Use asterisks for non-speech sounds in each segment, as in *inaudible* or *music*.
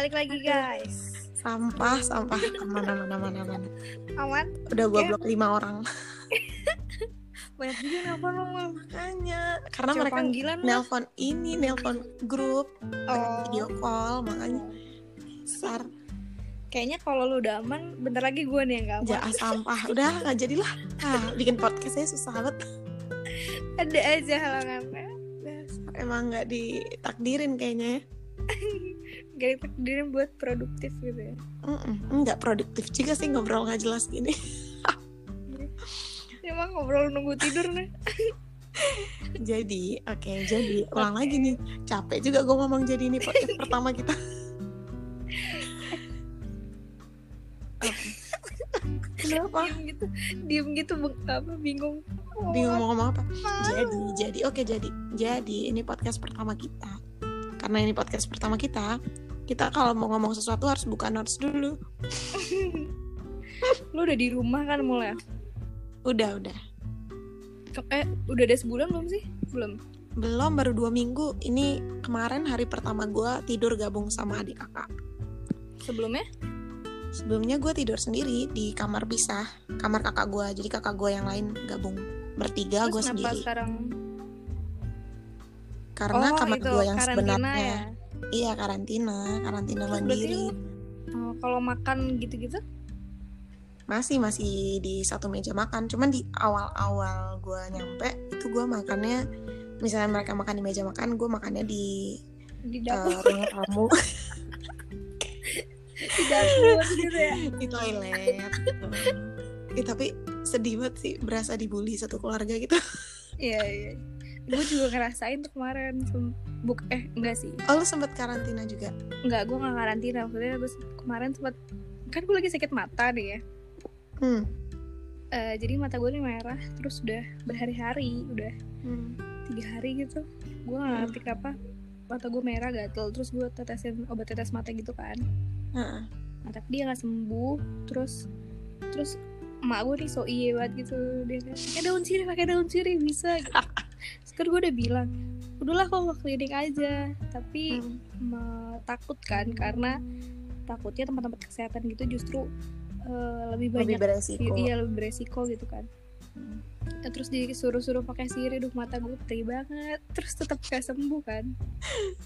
balik lagi guys. Sampah, sampah. Aman, aman, aman, aman. Aman? Udah gua blok lima orang. *laughs* Banyak juga nelfon lo. Makanya, karena Coba mereka panggilan lah. nelpon ini, nelpon grup, Oh. video call, makanya sar Kayaknya kalau lu udah aman, bentar lagi gue nih yang gak aman. jahat sampah. Udah nggak jadilah. Ah, bikin podcast saya susah banget. Ada aja halangannya. Emang nggak ditakdirin kayaknya ya. *laughs* Gak ditakdirin buat produktif gitu ya. Mm-mm, nggak produktif juga sih ngobrol nggak jelas gini. Emang ngobrol nunggu tidur nih. *laughs* jadi, oke, jadi ulang lagi nih. Capek juga gue ngomong jadi ini podcast *laughs* pertama kita. Apa? Kenapa? Diem gitu, diem gitu, apa bingung. Bingung mau ngomong apa? Jadi, jadi, oke jadi, jadi ini podcast pertama kita. Karena ini podcast pertama kita, kita kalau mau ngomong sesuatu harus buka notes dulu. *laughs* Lu udah di rumah kan mulai? Udah, udah. Eh, udah ada sebulan belum sih? Belum. Belum, baru dua minggu. Ini kemarin hari pertama gue tidur gabung sama adik kakak. Sebelumnya? Sebelumnya gue tidur sendiri di kamar pisah, kamar kakak gue. Jadi kakak gue yang lain gabung bertiga, gue sendiri. sekarang? Karena oh, kamar gue yang sebenarnya, ya? Iya karantina, karantina Terus mandiri. Oh, kalau makan gitu-gitu? Masih masih di satu meja makan. Cuman di awal-awal gue nyampe itu gue makannya, misalnya mereka makan di meja makan, gue makannya di Di eh, dapur, ruang tamu, *laughs* di dapur gitu ya? di toilet. Eh, tapi sedih banget sih berasa dibully satu keluarga gitu. Iya, iya. Gue juga ngerasain tuh kemarin. Buk eh enggak sih. Oh lu sempet karantina juga? Enggak, gue gak karantina. Maksudnya gue kemarin sempat kan gue lagi sakit mata nih ya. Hmm. Eh, jadi mata gue nih merah terus udah berhari-hari, udah Hmm. tiga hari gitu. Gue gak ngerti kenapa mata gue merah gatel terus gue tetesin obat tetes mata gitu kan. Heeh. Nah, tapi dia nggak sembuh terus terus emak gue nih so iye banget gitu dia kayak pakai daun sirih pakai daun sirih bisa gitu. *laughs* Kan gue udah bilang udahlah kok ke klinik aja tapi Hmm. takut kan karena takutnya tempat-tempat kesehatan gitu justru eh, lebih Lebih banyak beresiko. iya lebih beresiko gitu kan Ya, terus disuruh-suruh pakai sirih duh mata gue perih banget *laughs* terus tetap gak sembuh kan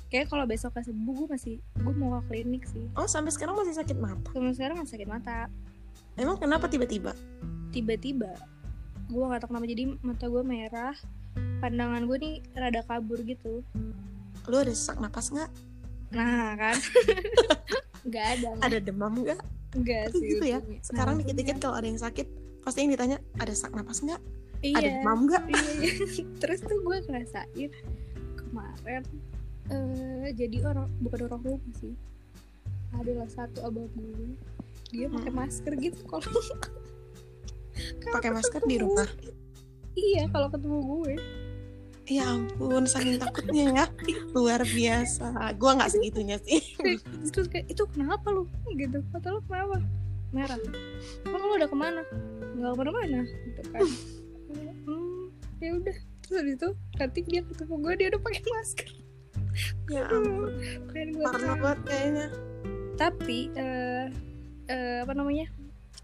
kayak kalau besok gak sembuh gue masih gue mau ke klinik sih Oh sampai sekarang masih sakit mata. Sampai sekarang masih sakit mata Emang kenapa tiba-tiba? tiba-tiba gue gak tau kenapa jadi mata gue merah pandangan gue nih rada kabur gitu Lu ada sesak napas nggak? nah kan *laughs* nggak ada Ada demam nggak? nggak sih gitu ya. Sekarang Nah, dikit-dikit kalau ada yang sakit pasti yang ditanya ada sesak napas nggak? iya Ada demam nggak? iya, iya. *laughs* terus tuh gue ngerasain kemarin eh jadi orang bukan orang rumah sih adalah satu abang gue dia pakai Hmm. masker gitu kalau Pakai *laughs* masker di rumah. Iya kalau ketemu gue. Ya ampun, saking takutnya ya. Luar biasa. Gua nggak segitunya sih. *laughs* terus kayak itu kenapa lu? Gitu. Kata lu kenapa? Merah. Emang lu udah ke mana? Nggak ke mana-mana. Gitu kan. *laughs* Hmm ya udah. Terus habis itu nanti dia ketemu gue dia udah pakai masker. Ya *laughs* ampun, gue parno banget kayaknya. tapi eh eh, apa namanya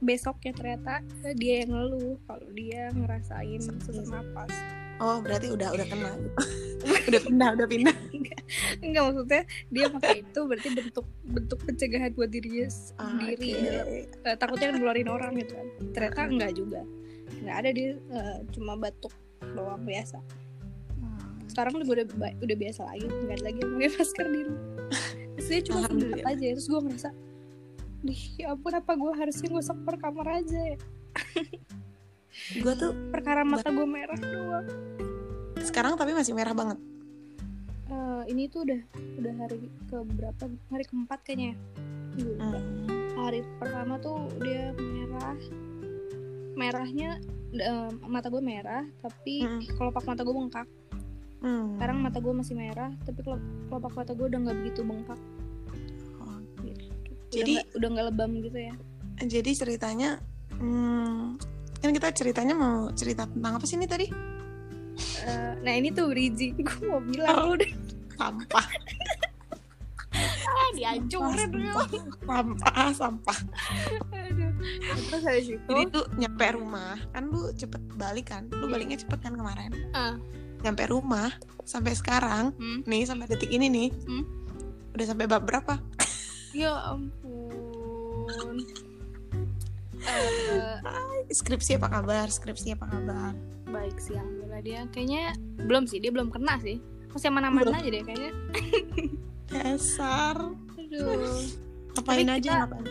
besoknya ternyata dia yang ngeluh kalau dia ngerasain sesak napas Oh, berarti udah udah kena. *laughs* *laughs* Udah pindah, udah pindah. *laughs* enggak maksudnya dia pakai itu berarti bentuk bentuk pencegahan buat dirinya sendiri Oke. dalam eh, takutnya ngeluarin orang gitu kan. Ternyata enggak juga. Enggak ada dia eh, cuma batuk doang biasa. Sekarang udah udah, udah biasa lagi nggak ada lagi pakai masker di rumah. Terus dia cuma aja terus gue ngerasa Dih, ya ampun apa gue harusnya gosok per kamar aja ya *laughs* Gue tuh perkara mata gue merah doang sekarang tapi masih merah banget. Eh, ini tuh udah udah hari ke berapa hari keempat kayaknya ya lupa. Hmm. hari pertama tuh dia merah merahnya eh, mata gue merah tapi Mm. kelopak mata gue bengkak Hmm. sekarang mata gue masih merah tapi kelop- kelopak mata gue udah nggak begitu bengkak Jadi- udah nggak lebam gitu ya Jadi ceritanya, hmm, kan kita ceritanya mau cerita tentang apa sih ini tadi? Eh, nah ini tuh bridging *laughs* gue mau bilang lu deh Sampah. dihancurin dulu sampah sampah Aduh. terus habis itu jadi tuh nyampe rumah kan lu cepet balik kan lu Iya. baliknya cepet kan kemarin Ah. nyampe rumah sampai sekarang Hmm. nih sampai detik ini nih Hmm. udah sampai bab berapa ya ampun. Eh, skripsi apa kabar? Skripsi apa kabar? Baik sih alhamdulillah. Dia kayaknya belum sih dia belum kena sih. Masih aman-aman Belum. aja deh kayaknya. Dasar aduh. Ngapain Tapi aja? kita- ngapain?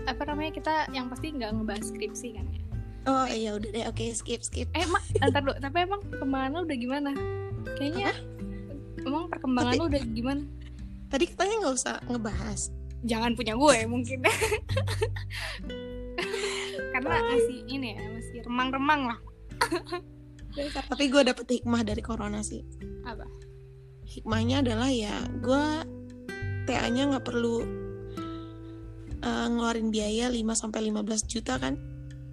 apa namanya kita yang pasti nggak ngebahas skripsi kan ya? Oh iya udah deh. Oke skip skip. Eh mak ntar dulu. Tapi emang perkembangan lu udah gimana? Kayaknya emang perkembangan Tapi- lu udah gimana? Tadi katanya nggak usah ngebahas jangan punya gue mungkin *laughs* karena masih ini ya masih remang-remang lah tapi gue dapet hikmah dari corona sih apa hikmahnya adalah ya gue TA-nya nggak perlu eh, ngeluarin biaya 5 sampai 15 juta kan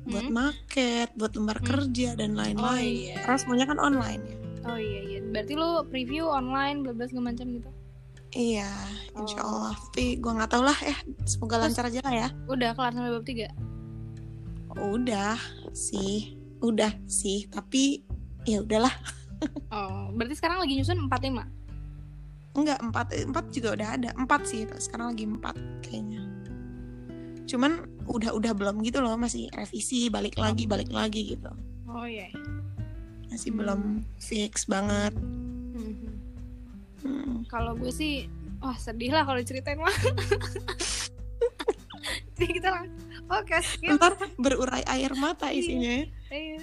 buat Hmm? market, buat lembar Hmm. kerja dan Oh, lain-lain. iya. Karena semuanya kan online ya. oh iya iya berarti lu preview online bla bla segala macam gitu Iya, insya Oh. Allah. Tapi gue nggak tahu lah, eh semoga Terus- lancar aja lah ya. udah kelar sampai bab tiga Udah sih, udah sih. Tapi ya udahlah, *laughs* oh berarti sekarang lagi nyusun empat lima enggak empat empat juga udah ada empat sih. Sekarang lagi empat kayaknya. Cuman udah udah belum gitu loh, masih revisi balik lagi balik lagi gitu. oh iya Masih Hmm. belum fix banget. Kalau gue sih wah sedih lah kalau diceritain mah *laughs* jadi kita lang oke skip Ntar berurai air mata isinya ya. Iya.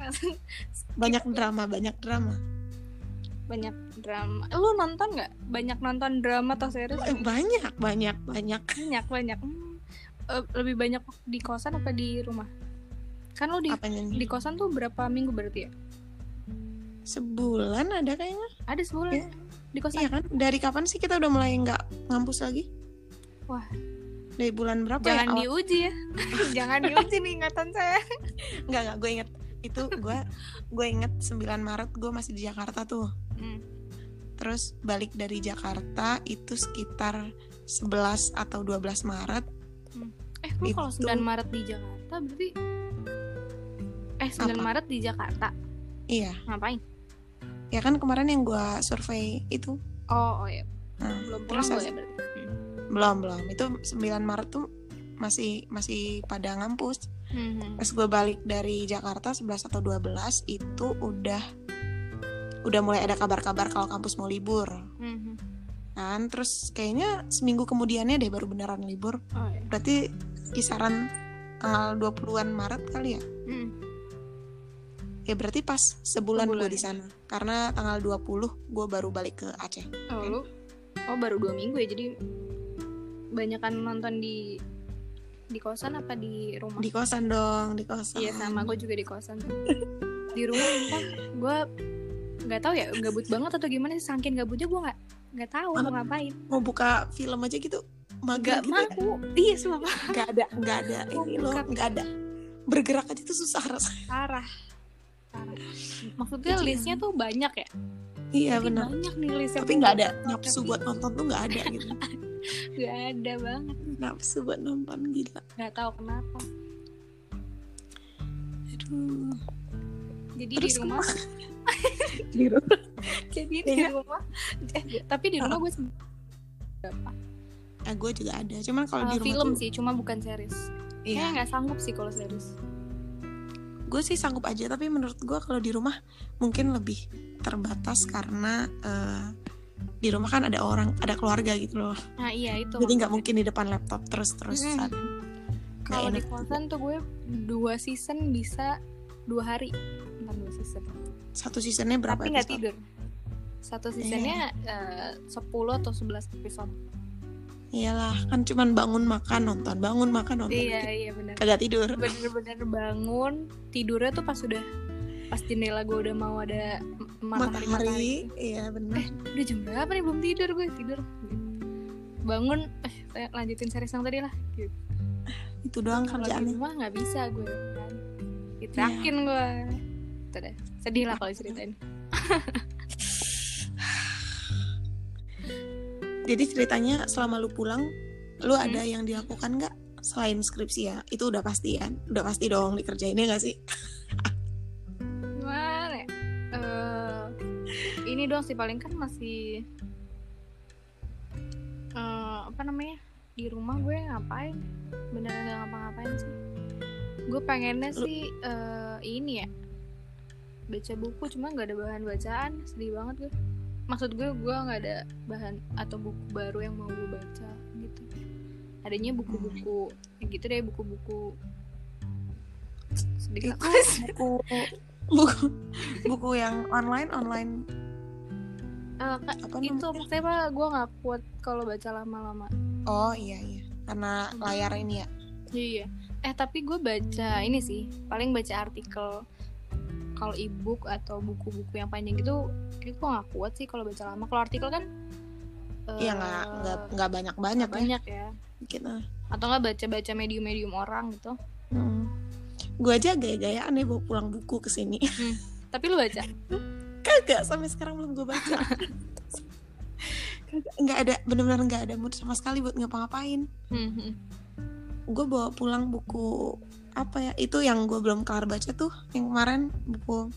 *laughs* Banyak drama, banyak drama. banyak drama lu nonton nggak banyak nonton drama atau series Eh, banyak, banyak, banyak. banyak banyak Hmm. Eh, lebih banyak di kosan apa di rumah kan lu di Apanya di kosan tuh berapa minggu berarti ya Sebulan ada kayaknya. ada sebulan Iya. Di kosan Iya kan? Dari kapan sih kita udah mulai nggak ngampus lagi? Wah. Dari bulan berapa jangan ya? Diuji ya *laughs* jangan diuji nih ingatan saya Nggak, nggak. Gue inget. Itu gue gue inget 9 Maret gue masih di Jakarta tuh. Hmm. Terus balik dari Jakarta itu sekitar 11 atau 12 Maret. eh lu kalau Itu- 9 Maret di Jakarta berarti eh 9 Apa? Maret di Jakarta Iya. ngapain Ya kan kemarin yang gue survei itu. oh oh ya Nah, belum terus pulang as- ya berarti belum belum. Itu 9 Maret tuh masih masih pada ngampus. Hmm. pas gue balik dari Jakarta 11 atau 12 itu udah udah mulai ada kabar-kabar kalau kampus mau libur Hmm. kan terus kayaknya seminggu kemudiannya deh baru beneran libur oh ya berarti kisaran tanggal 20-an Maret kali ya Hmm. Ya berarti pas sebulan, Sebulan gue di ya. sana. Karena tanggal 20 gue baru balik ke Aceh. Oh lu? Oh baru dua minggu ya? Jadi banyakan nonton di di kosan apa di rumah? Di kosan dong di kosan. Iya sama. Gue juga di kosan. *laughs* Di rumah entah. Gue nggak tahu ya gabut banget atau gimana sih? Saking gabutnya gue nggak nggak tahu mau ngapain. Mau buka film aja gitu? Nggak mager gitu ya. mau. Iya sumpah. Nggak ada nggak ada. Ini loh nggak ada. Bergerak aja tuh susah rasanya. Parah *laughs* maksudnya Jadi- listnya tuh banyak ya? Iya benar banyak nih list yang tapi nggak ada. nafsu buat nonton tuh nggak ada gitu. *laughs* Nggak ada banget. Nafsu buat nonton gila. Nggak tahu kenapa. Aduh. Jadi Terus di rumah *laughs* di rumah. Jadi di Iya. rumah. Eh, tapi di rumah gue berapa? Eh, gue juga ada. Cuman kalau di Uh, rumah film tuh, sih cuma bukan series. Iya. Kayaknya nggak sanggup sih kalau series gue sih sanggup aja tapi menurut gue kalau di rumah mungkin lebih terbatas karena eh, di rumah kan ada orang ada keluarga gitu loh. Nah iya itu jadi nggak mungkin di depan laptop terus terusan kalau di kosan tuh gue dua season bisa dua hari. Entar dua season. Satu seasonnya berapa tapi nggak tidur. Satu seasonnya eh, 10 atau 11 episode iyalah kan cuman bangun makan nonton bangun makan nonton. Iya iya benar kagak tidur. Bener-bener bangun tidurnya tuh pas udah pas jendela gue udah mau ada matahari matahari matahari. iya benar udah jam berapa nih belum tidur gue tidur. Gitu. bangun eh lanjutin series yang tadi lah gitu. itu doang kalau di kerjaannya. rumah nggak bisa gue kan. Diterakin gue itu deh sedih lah kalau ceritain *laughs* jadi ceritanya selama lu pulang lu ada yang dilakukan nggak selain skripsi ya? Itu udah pasti kan udah pasti dong dikerjainnya nggak sih? Gimana ya? Eh, ini doang sih paling kan masih eh, apa namanya? Di rumah gue ngapain? Beneran gak ngapa-ngapain sih. Gue pengennya Lu- sih eh, ini ya baca buku cuma nggak ada bahan bacaan sedih banget gue maksud gue gue nggak ada bahan atau buku baru yang mau gue baca gitu. Adanya buku-buku ya gitu deh buku-buku. Banget. *laughs* buku buku buku yang online online. Eh, Kak, apa itu namanya maksudnya pak gue nggak kuat kalau baca lama-lama. Oh iya iya. Karena layar ini ya? Iya. Eh tapi gue baca ini sih paling baca artikel kalau ebook atau buku-buku yang panjang gitu kayak gue nggak kuat sih kalau baca lama. Kalau artikel kan iya nggak nggak nggak banyak banyak ya. banyak ya. Gitu. Atau nggak baca-baca medium-medium orang gitu. Hmm. gue aja gaya-gayaan nih bawa pulang buku ke sini. Tapi lu baca? Kagak sampai sekarang belum gue baca. Nggak ada benar-benar nggak ada mood sama sekali buat ngapa-ngapain. Hmm, hmm. gue bawa pulang buku apa ya? Itu yang gue belum kelar baca tuh yang kemarin buku.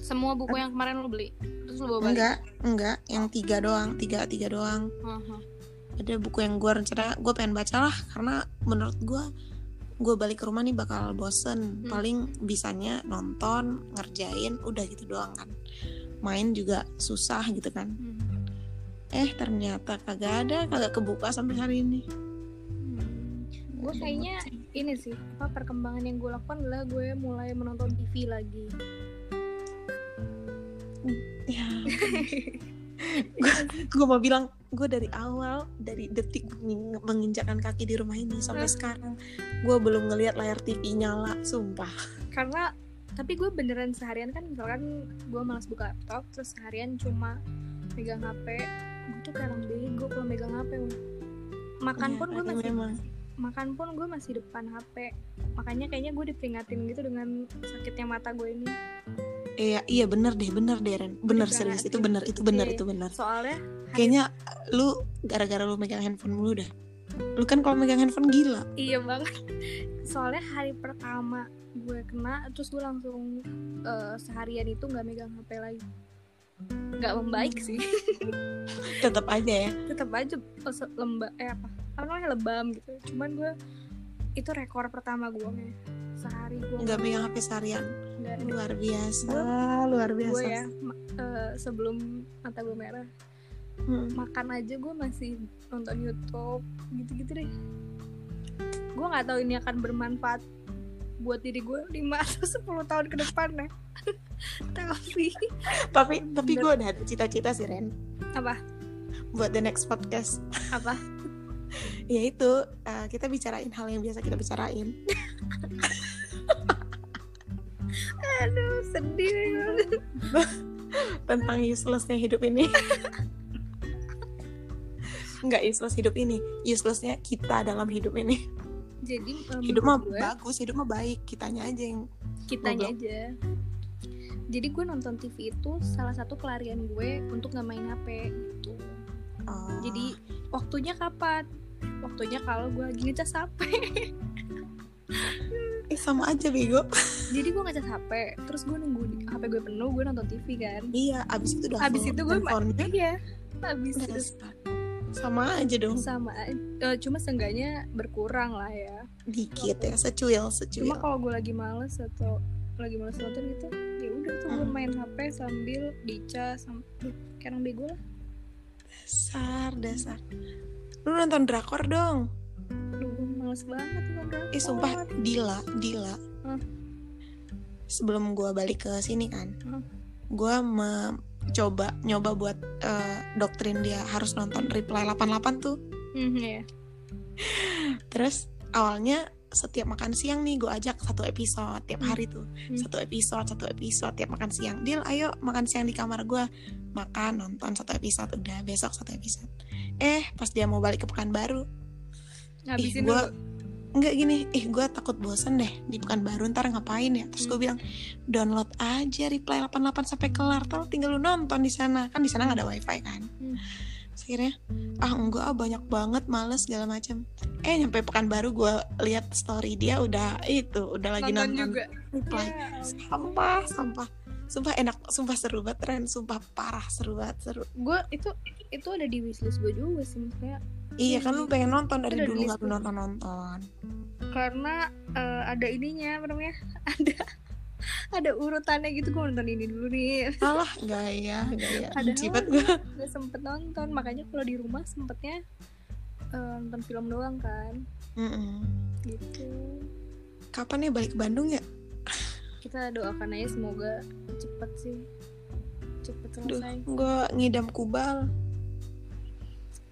Semua buku yang kemarin lu beli? Terus lu bawa balik? Enggak enggak. Yang tiga doang tiga tiga doang. Hmm. ada buku yang gue rencana gue pengen baca lah karena menurut gue gue balik ke rumah nih bakal bosen. Hmm. paling bisanya nonton ngerjain udah gitu doang kan. Main juga susah gitu kan. Hmm. eh ternyata kagak ada kagak kebuka sampai hari ini. Hmm. gue kayaknya ini sih apa perkembangan yang gue lakukan adalah gue mulai menonton TV lagi. Ya. *laughs* Gue mau bilang gue dari awal dari detik meng- menginjakkan kaki di rumah ini sampai sekarang gue belum ngelihat layar TV nyala sumpah. Karena tapi gue beneran seharian kan misalkan gue malas buka laptop terus seharian cuma megang HP gue tuh kayak orang bego kalau megang HP makan Ya, pun gue masih memang makan pun gue masih depan HP makanya kayaknya gue diperingatin gitu dengan sakitnya mata gue ini. Iya iya bener deh bener deh Ren. Bener serius. Itu bener itu bener Iya. itu bener. Soalnya hari- kayaknya lu gara-gara lu megang handphone lu dah. Lu kan kalau megang handphone gila. Iya banget. Soalnya hari pertama gue kena terus gue langsung eh, seharian itu nggak megang HP lagi nggak membaik sih. *laughs* Tetap aja ya. Tetap aja lemba eh apa apa namanya lebam gitu. Cuman gue itu rekor pertama gue nih sehari gue nggak megang HP seharian. Luar biasa. Gua- luar gue biasa. ya ma- eh, sebelum mata gue merah Hmm. makan aja gue masih nonton YouTube gitu-gitu deh. Gue nggak tahu ini akan bermanfaat buat diri gue 5 atau 10 tahun ke depan ya *laughs* tapi tapi tapi gue udah ada cita-cita sih Ren. Apa? Buat the next podcast. Apa? *laughs* Yaitu uh, kita bicarain hal yang biasa kita bicarain. *laughs* Aduh sedih. Tentang uselessnya hidup ini. Nggak useless hidup ini uselessnya kita dalam hidup ini jadi em, hidup mah gue, bagus hidup mah baik. Kitanya aja yang kitanya aja. Jadi gue nonton TV itu salah satu pelarian gue untuk nggak main HP gitu. Oh, jadi waktunya kapan? Waktunya kalau gue lagi ngecas HP eh sama aja bego. Jadi gue ngecas HP terus gue nunggu di- HP gue penuh gue nonton TV kan. Iya abis itu udah abis itu gue ma- handphonenya. iya abis itu. Sama aja dong sama eh, cuma seenggaknya berkurang lah ya dikit ya secuil secuil cuma kalau gue lagi males atau lagi males nonton gitu ya udah tuh gue Hmm. main HP sambil dicas sam Duh, kayak orang bego lah dasar dasar lu nonton drakor dong Duh, gue males banget nonton drakor. eh sumpah Dila Dila Hmm. sebelum gua balik ke sini kan Hmm. gua mencoba nyoba buat eh, doktrin dia harus nonton Reply 88 tuh Hmm, iya. terus awalnya setiap makan siang nih gue ajak satu episode tiap Hmm. hari tuh Hmm. satu episode satu episode tiap makan siang Dil ayo makan siang di kamar gue makan nonton satu episode udah besok satu episode eh pas dia mau balik ke Pekanbaru ngabisin gue dulu enggak gini ih gue takut bosen deh di Pekanbaru ntar ngapain ya? Terus gue Hmm. bilang download aja reply 88 sampai kelar Tahu tinggal lu nonton di sana. Kan di sana nggak ada wifi kan? Hmm. Terus akhirnya ah enggak ah, banyak banget males segala macam eh nyampe pekanbaru gue lihat story dia udah itu udah lagi nonton nonton, juga? reply Ya, sampah sampah. Sumpah enak sumpah seru banget tren sumpah parah seru banget seru. Gue itu itu ada di wishlist gue juga sih maksudnya iya kan lu pengen nonton dari Udah dulu nggak list nonton nonton karena eh, ada ininya apa namanya? *laughs* Ada ada urutannya gitu gue nonton ini dulu nih. Alah gaya *laughs* gaya Padahal cipat gue gak sempet nonton makanya kalau di rumah sempetnya eh, nonton film doang kan. Gitu. Kapan ya balik ke Bandung ya? Kita doakan aja semoga cepet sih. Cepet Duh, selesai. gue ngidam kubal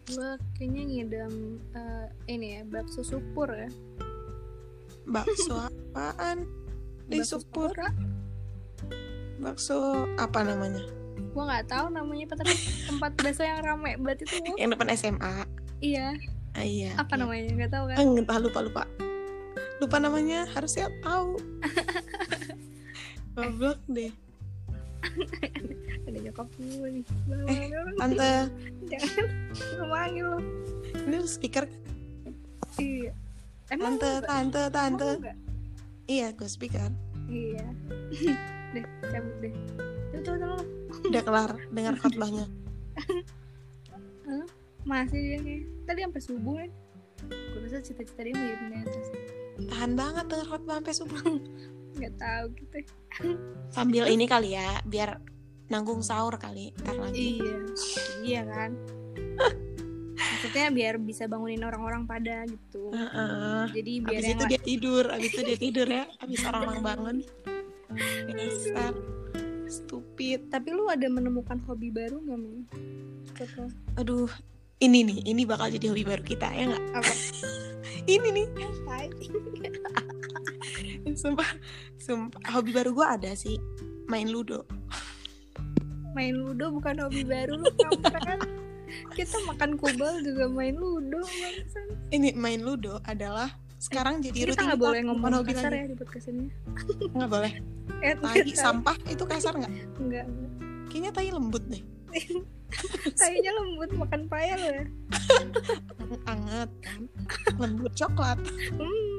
gue kayaknya ngidam eh, ini ya bakso supur ya. Bakso apaan? *laughs* Di Bakso supur Sapura. bakso apa namanya? Gue nggak tahu namanya tapi tempat bakso yang rame banget itu loh. yang depan SMA iya. Ah, iya apa iya. namanya? Nggak tahu kan? Ah, entah lupa lupa. Lupa namanya harusnya tahu. *laughs* Goblok deh *laughs* ada nyokap gue nih. Eh, tante. *laughs* Jangan. Manggil lo ini speaker iya. Emang tante tante tante. enggak? iya gue speaker. Iya. *laughs* Deh cabut deh. Tuh tuh udah kelar dengar khotbahnya. Masih dia nih. Tadi sampai subuh kan gue rasa cita-cita dia jadi terus tahan banget dengar khotbah sampai subuh. Nggak tahu gitu sambil ini kali ya biar nanggung sahur kali ntar lagi iya iya kan maksudnya biar bisa bangunin orang-orang pada gitu Heeh. jadi biar Abis itu dia tidur, abis itu dia tidur ya, abis orang-orang bangun. Dasar stupid. tapi lu ada menemukan hobi baru nggak Ming? Apa? Aduh, ini nih, ini bakal jadi hobi baru kita ya nggak? apa *laughs* Ini nih. *laughs* sumpah, sumpah. Hobi baru gue ada sih, main ludo. main ludo bukan hobi baru lu kampret kita makan kubal juga main ludo bangsan. Ini main ludo adalah sekarang jadi kita rutin nggak boleh ngomong hobi kasar lagi. ya di podcast ini Nggak boleh. eh Tai nggak sampah itu kasar nggak? enggak Kayaknya tai lembut deh, *laughs* kayaknya lembut makan paya lo ya *laughs* anget kan, lembut coklat. Hmm.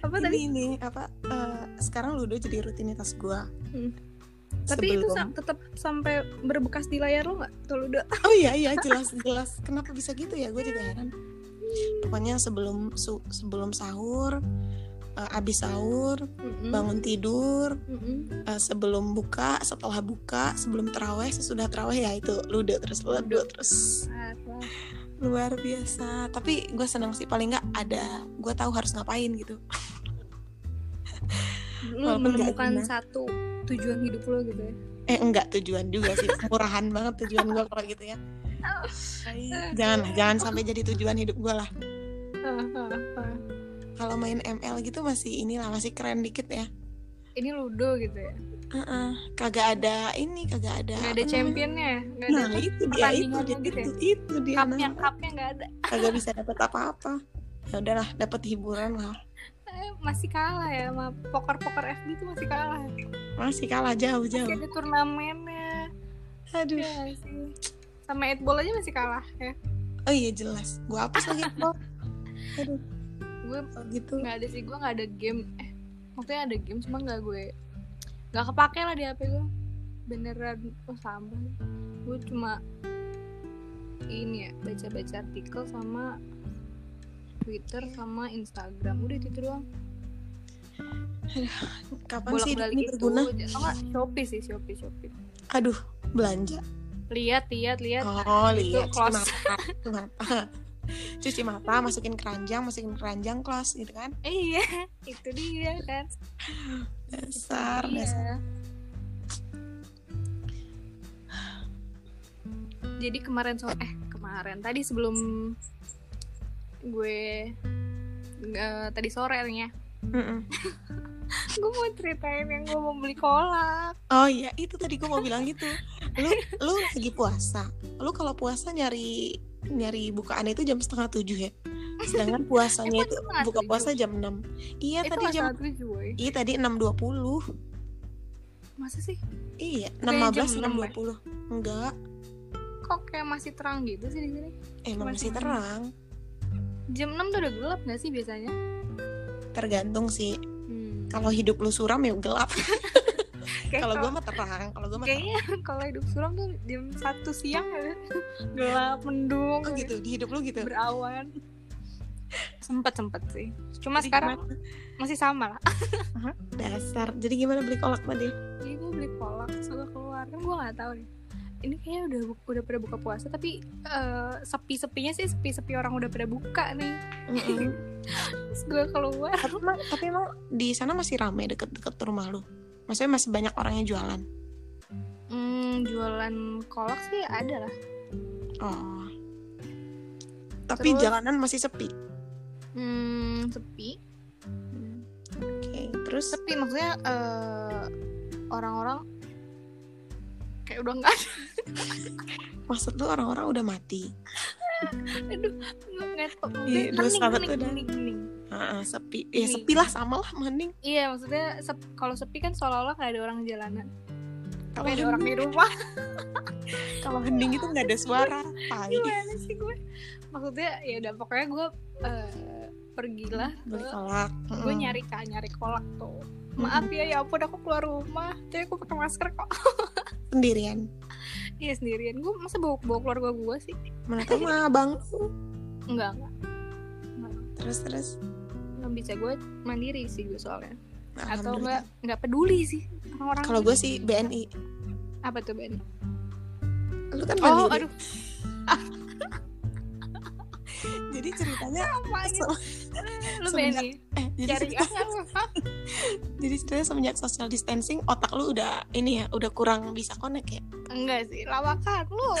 Apa tadi Ini ini apa? eh, sekarang ludo jadi rutinitas gue. tapi itu Sebelum- sa- tetap sampai berbekas di layar lo nggak tuh ludo *laughs* Oh iya iya jelas jelas. Kenapa bisa gitu ya? Gue juga heran. Pokoknya sebelum su- sebelum sahur, eh, abis sahur, Mm-mm. bangun tidur, Mm-mm. eh, sebelum buka, setelah buka, sebelum teraweh, sesudah teraweh ya itu ludo terus ludo terus. Luar biasa. Tapi gue seneng sih paling nggak ada. Gue tahu harus ngapain gitu. lu Walaupun menemukan satu tujuan hidup lo gitu ya Eh enggak tujuan juga sih. Murahan banget tujuan gue kalau gitu ya. Jangan jangan sampai jadi tujuan hidup gue lah. Ah, ah, ah. Kalau main ML gitu masih inilah masih keren dikit ya. ini ludo gitu ya Heeh, kagak ada ini, kagak ada. nggak ada championnya ya? nggak ada Nah, itu dia, itu dia, gitu ya? itu, itu dia. cupnya nah. cupnya nggak ada Kagak *laughs* bisa dapat apa-apa. Ya udahlah, dapat hiburan lah. Eh, masih kalah ya sama poker poker FB itu masih kalah ya? Masih kalah masih jauh-jauh. ada turnamennya Aduh. ya sama Eightball aja masih kalah ya Oh iya jelas. Gua hapus lagi bro. *laughs* Aduh, gue oh gitu. nggak ada sih gue nggak ada game eh maksudnya ada game cuma nggak gue nggak kepake lah di HP gue beneran oh sampah gue cuma ini ya baca baca artikel sama Twitter sama Instagram udah itu doang Kapan bolak sih ini itu berguna? aja. oh Shopee sih Shopee Shopee Aduh, belanja. lihat lihat lihat Oh, itu lihat cuci close. Cuci mata. Cuci mata, masukin keranjang, masukin keranjang close gitu kan. Iya itu dia kan Dasar, Iya. dasar. jadi kemarin so eh kemarin tadi sebelum gue eh, tadi sore nih ya Mm-mm. *laughs* gue mau ceritain yang gue mau beli kolak Oh iya, itu tadi gue mau bilang gitu. Lu lu lagi puasa. Lu kalau puasa nyari nyari bukaan itu jam setengah tujuh ya. Sedangkan puasanya itu buka puasa jam 6 Iya itu tadi jam. Iya tadi 6.20 masa sih? Iya Bukannya jam 16 enam ya? 6.20 Enggak. Kok kayak masih terang gitu sih di sini? Emang Masih masih terang. Jam 6 tuh udah gelap gak sih biasanya? Tergantung sih. Hmm. kalau hidup lu suram ya gelap *laughs* Kayak kalau gue mah terang kalau gue mah kayaknya *laughs* kalau hidup suram tuh jam satu siang ya. *laughs* Gelap mendung oh gitu? Di hidup lu gitu? berawan. Sempet sempet sih. Cuma Jadi sekarang gimana? masih sama lah. *laughs* Dasar. Jadi gimana beli kolak tadi jadi gue beli kolak gue keluar. Kan gue nggak tahu nih. Ini kayaknya udah udah pada buka puasa tapi eh, sepi-sepinya sih sepi-sepi orang udah pada buka nih. Terus gue keluar. Tapi emang tapi emang di sana masih ramai deket-deket rumah lu maksudnya masih banyak orang yang jualan? Hmm, jualan kolak sih ada lah. Oh. Tapi Terus? jalanan masih sepi? Hmm, sepi. Oke terus? Sepi maksudnya eh, orang-orang kayak udah nggak ada. *laughs* Maksud lu orang-orang udah mati? *laughs* Aduh nggak tahu Iya, Mungkin dua hening, tuh. Ah, sepi. Ya Nih. sepi lah sama lah mending. Iya maksudnya sep- kalau sepi kan seolah-olah kayak ada orang jalanan. Kalau ada orang di rumah. *laughs* kalau hening itu nggak ada suara tai. Gimana sih gue? Maksudnya ya udah pokoknya gue eh, pergilah beli ke kolak gue nyari kan nyari kolak tuh. Maaf ya ya ampun aku keluar rumah. Tapi aku pakai masker kok. *laughs* Sendirian? Iya sendirian. Gue masa bawa bawa keluarga gue sih? Mana tahu mah abang enggak Enggak. terus terus nggak bisa. Gue mandiri sih gue soalnya. Atau enggak nggak peduli sih orang-orang kalau gue sih BNI apa tuh Ben lu kan oh mandiri. aduh. *laughs* Jadi ceritanya apa se- lu Benny eh jadi cari ceritanya, apa? *laughs* Jadi ceritanya semenjak social distancing otak lu udah ini ya udah kurang bisa connect ya? Enggak sih lawakan lu. *laughs*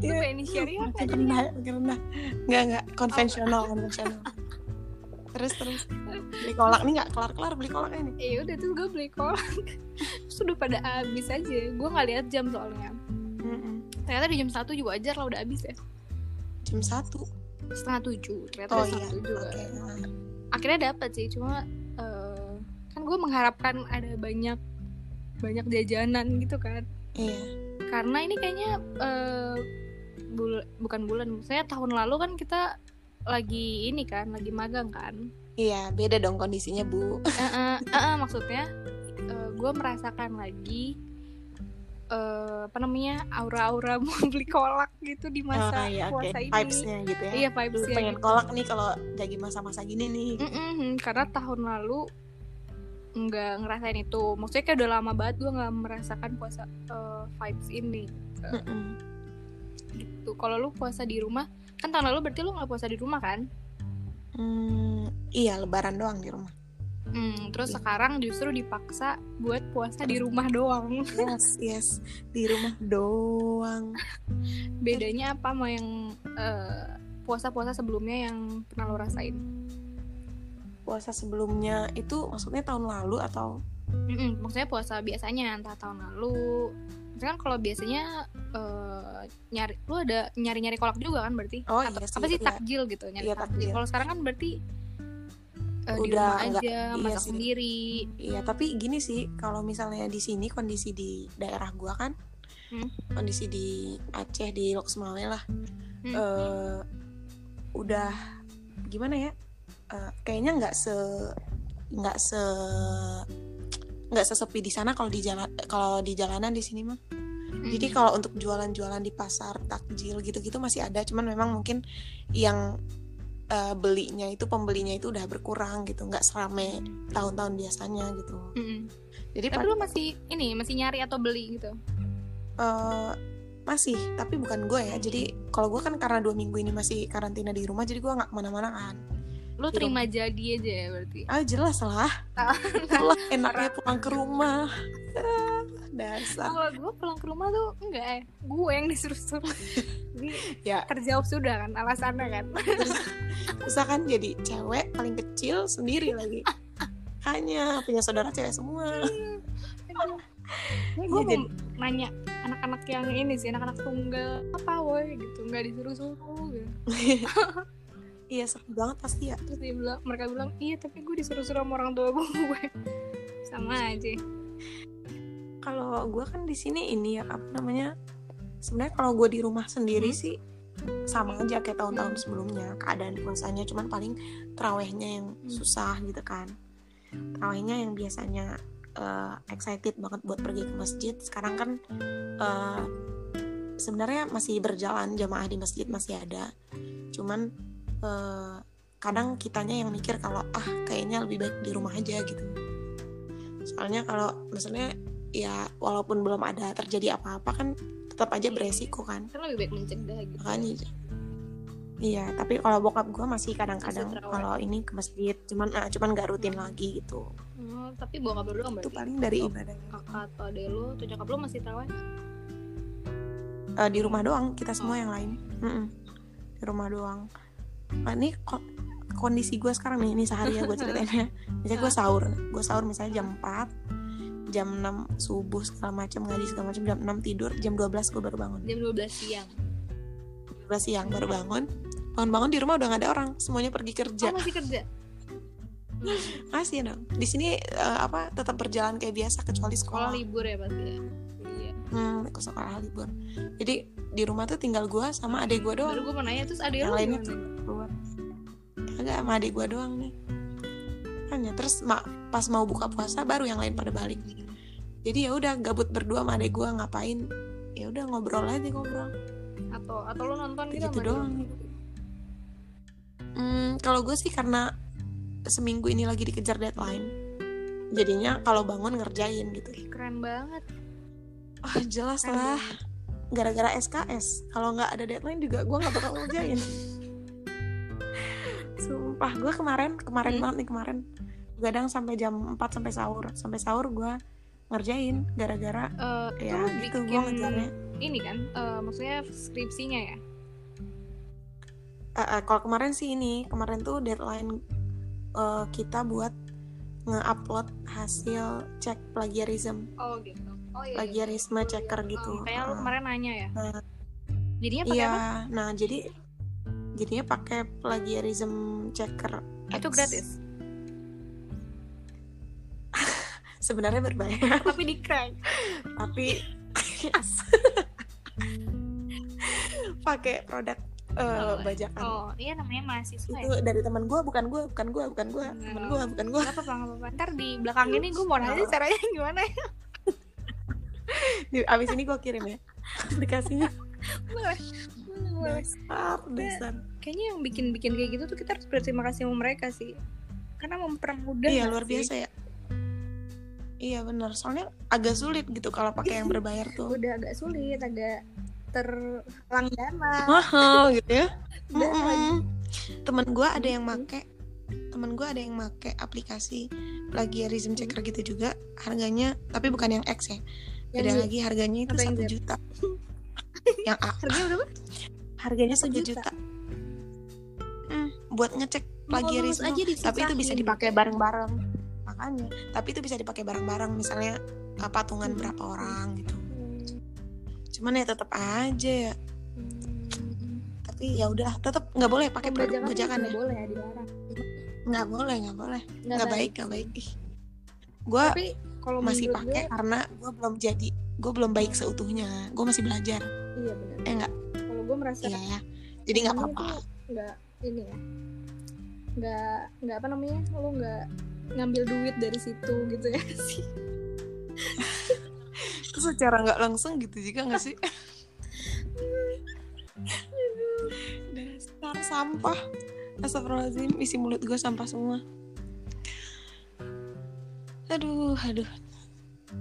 Lu Iya. Benny syariah makin aja rendah makin rendah. Nggak nggak konvensional konvensional terus terus. *laughs* Beli kolak nih nggak? Kelar kelar beli kolak ini. Eh udah tuh gue beli kolak. *laughs* Sudah pada habis aja. Gue nggak lihat jam soalnya. Mm-mm. ternyata di jam satu juga ajar lah udah habis ya. Jam satu? Setengah tujuh. Ternyata oh iya setengah tujuh oke kan. nah. akhirnya dapat sih cuma eh, kan gue mengharapkan ada banyak banyak jajanan gitu kan. Iya. Karena ini kayaknya eh, bul bukan bulan maksudnya tahun lalu kan kita lagi ini kan lagi magang kan. Iya beda dong kondisinya bu. Eh, eh, eh, eh, maksudnya gue merasakan lagi eh, apa namanya aura-aura *laughs* mau beli kolak gitu di masa Ah, iya, puasa ini. Vibesnya gitu ya. Iya vibesnya pengen gitu. kolak nih kalau lagi masa-masa gini nih. Mm-mm, karena tahun lalu nggak ngerasain itu. Maksudnya kayak udah lama banget gue nggak merasakan puasa eh, vibes ini Mm-mm. gitu. Kalau lu puasa di rumah kan tahun lalu berarti lu nggak puasa di rumah kan? Hmm, iya lebaran doang di rumah. Hmm, terus Iya. sekarang justru dipaksa buat puasa di rumah doang. Yes yes di rumah doang. *laughs* Bedanya apa sama yang eh, puasa-puasa sebelumnya yang pernah lo rasain? Puasa sebelumnya itu maksudnya tahun lalu atau Mm-mm, maksudnya puasa biasanya entah tahun lalu Kan kalau biasanya eh, nyari lu ada nyari-nyari kolak juga kan berarti Oh, Atau- iya sih, apa sih iya. takjil gitu nyari Iya, takjil, takjil. kalau sekarang kan berarti di Udah rumah enggak- aja iya masak sih. sendiri Iya, tapi gini sih, kalau misalnya di sini kondisi di daerah gua kan, Hmm. kondisi di Aceh di Loksmawe lah, Hmm. eh, udah gimana ya? Eh, kayaknya nggak se nggak se nggak sesepi di sana kalau di jalan kalau di jalanan di sini mah. Mm. Jadi kalau untuk jualan-jualan di pasar takjil gitu-gitu masih ada, cuman memang mungkin yang eh, belinya itu pembelinya itu udah berkurang gitu, nggak serame tahun-tahun biasanya gitu. Mm-mm. Jadi tapi lu masih ini masih nyari atau beli gitu eh, masih, tapi bukan gue ya. Jadi kalau gue kan karena dua minggu ini masih karantina di rumah, jadi gue nggak ke mana-mana kan. Lu Di terima jadi aja ya berarti Ah jelas lah, Ah. lah enaknya *laughs* pulang ke rumah. Ah, *laughs* Dasar. kalau gue pulang ke rumah tuh enggak eh gue yang disuruh-suruh jadi *laughs* Ya. terjawab sudah kan alasannya kan Bisa kan jadi cewek paling kecil sendiri lagi. Hanya punya saudara cewek semua. gue Iya, mau jadi- nanya anak-anak yang ini sih anak-anak tunggal apa woi gitu nggak disuruh-suruh gitu. Iya sepi banget pasti ya. terus dia bilang mereka bilang iya tapi gue disuruh-suruh sama orang tua gue *laughs* sama aja Kalau gue kan di sini ini ya apa namanya sebenarnya kalau gue di rumah sendiri Hmm? sih sama aja kayak tahun-tahun Hmm. sebelumnya keadaan puasanya cuman paling terawehnya yang Hmm. susah gitu kan terawehnya yang biasanya eh, excited banget buat pergi ke masjid sekarang kan eh, sebenarnya masih berjalan jamaah di masjid masih ada cuman eh, kadang kitanya yang mikir kalau ah kayaknya lebih baik di rumah aja gitu. Soalnya kalau misalnya ya walaupun belum ada terjadi apa-apa kan tetap aja beresiko kan. Kan lebih baik mencegah gitu. Makanya iya tapi kalau bokap gue masih kadang-kadang kalau ini ke masjid cuman ah, cuman nggak rutin lagi gitu. Hmm, tapi bokap lu doang itu paling dari ibadahnya kakak atau adek lu atau nyokap lu masih terawih Eh, di rumah doang kita semua yang lain. Mm-mm. di rumah doang ini ko- kondisi gue sekarang nih ini sehari ya gue *laughs* ceritainnya misalnya gue sahur gue sahur misalnya jam 4 jam 6 subuh segala macam ngaji segala macam jam 6 tidur jam 12 gue baru bangun. Jam 12 siang. 12 siang baru bangun. Bangun-bangun di rumah udah gak ada orang semuanya pergi kerja. Oh masih kerja? *laughs* Masih dong. Di sini eh, apa tetap berjalan kayak biasa kecuali sekolah sekolah. libur ya pasti ya? Iya. Hmm, ke sekolah libur. Jadi di rumah tuh tinggal gue sama adik gue baru doang. gue mau nanya terus adek Yang lainnya gimana? Keluar agak sama adik gue doang nih. Hanya terus ma- pas mau buka puasa baru yang lain pada balik. Jadi ya udah gabut berdua sama adik gue ngapain? Ya udah ngobrol aja ngobrol. Atau atau lu nonton gitu gitu doang. Hmm, kalau gue sih karena seminggu ini lagi dikejar deadline. Jadinya kalau bangun ngerjain gitu. Keren banget. Ah jelas Keren lah. gara-gara SKS kalau nggak ada deadline juga gue nggak bakal ngerjain *laughs* sumpah gue kemarin kemarin Hmm. banget nih kemarin. Kadang sampai jam 4 sampai sahur. Sampai sahur gue ngerjain gara-gara Eh, ya itu gitu gue ngejarnya. ini kan eh, maksudnya skripsinya ya? Eh, eh, kalau kemarin sih ini kemarin tuh deadline eh, kita buat nge-upload hasil cek plagiarism. Oh gitu. Oh iya, iya. plagiarisme checker gitu. Oh, kayak lu Eh, kemarin nanya ya? Nah. jadinya pakai iya. apa? Nah jadi jadinya pakai plagiarism checker. Itu X. gratis? *laughs* Sebenarnya berbayar. Tapi di crack. Tapi *laughs* pakai produk Oh, bajakan. Oh iya namanya mahasiswa itu ya? dari teman gue bukan gue bukan gue bukan gue Nah. teman gue bukan gue Gak apa-apa, gak apa-apa. Ntar di belakang ini gue mau nanya caranya gimana ya. Di- abis ini gue kirim ya. *laughs* Aplikasinya Boleh. Dasar dasar Kayaknya yang bikin-bikin kayak gitu tuh kita harus berterima kasih sama mereka sih. Karena mempermudah iya luar sih? biasa ya. Iya benar soalnya agak sulit gitu kalau pakai yang berbayar tuh. *laughs* Udah agak sulit, agak terhalang dana. mahal gitu ya. *laughs* Lagi- temen gue ada yang make. Temen gue ada yang make aplikasi plagiarism checker gitu juga. Harganya tapi bukan yang X ya. Beda lagi harganya itu satu juta *laughs* yang A. Harganya berapa? harganya satu juta. juta. Hmm, buat ngecek plagiarisme aja tapi itu bisa dipakai bareng-bareng. Makanya tapi itu bisa dipakai bareng-bareng. Misalnya uh, patungan Hmm. berapa orang gitu. Cuman ya tetap aja ya. Hmm. tapi ya udah tetap nggak boleh pakai produk bajakan ya. boleh ya dilarang. nggak boleh nggak boleh. Nggak baik. nggak baik. Ih. Gue Tapi kalau masih pakai gue, karena gue belum jadi gue belum baik seutuhnya. Gue masih belajar iya benar. eh nggak. Kalau gue merasa iya ya jadi nggak apa-apa. tuh nggak ini ya. Nggak nggak apa namanya? Lo nggak ngambil duit dari situ gitu ya sih? *laughs* Itu secara nggak langsung gitu juga nggak sih? Dasar sampah. Astagfirullahaladzim isi mulut gue sampah semua. Aduh aduh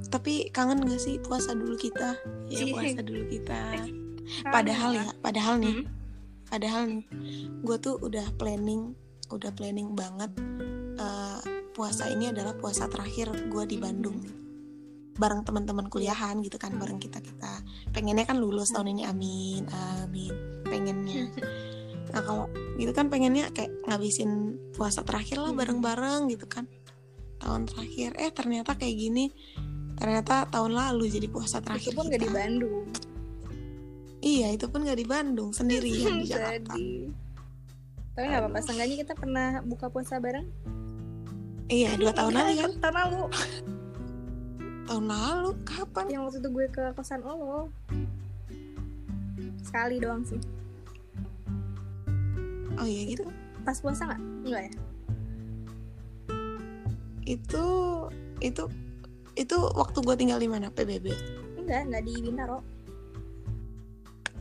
tapi kangen gak sih puasa dulu kita? Ya puasa dulu kita. Padahal ya padahal nih Hmm. padahal nih gue tuh udah planning udah planning banget eh, puasa ini adalah puasa terakhir gue di Bandung. Bareng teman-teman kuliahan gitu kan bareng kita kita. Pengennya kan lulus tahun ini amin amin pengennya. Nah kalau gitu kan pengennya kayak ngabisin puasa terakhir lah Hmm. bareng-bareng gitu kan. Tahun terakhir eh ternyata kayak gini ternyata tahun lalu jadi puasa terakhir itu pun nggak di kita. Bandung. Iya itu pun nggak di Bandung sendirian di *laughs* Jakarta. Tapi nggak apa-apa seenggaknya kita pernah buka puasa bareng. Iya dua tahun lalu kan tahun lalu. Tahun lalu? Kapan? Yang waktu itu gue ke kosan lo sekali doang sih. Oh iya gitu. Pas puasa nggak? Enggak ya? Itu itu itu waktu gue tinggal di mana PBB enggak enggak di Bintaro.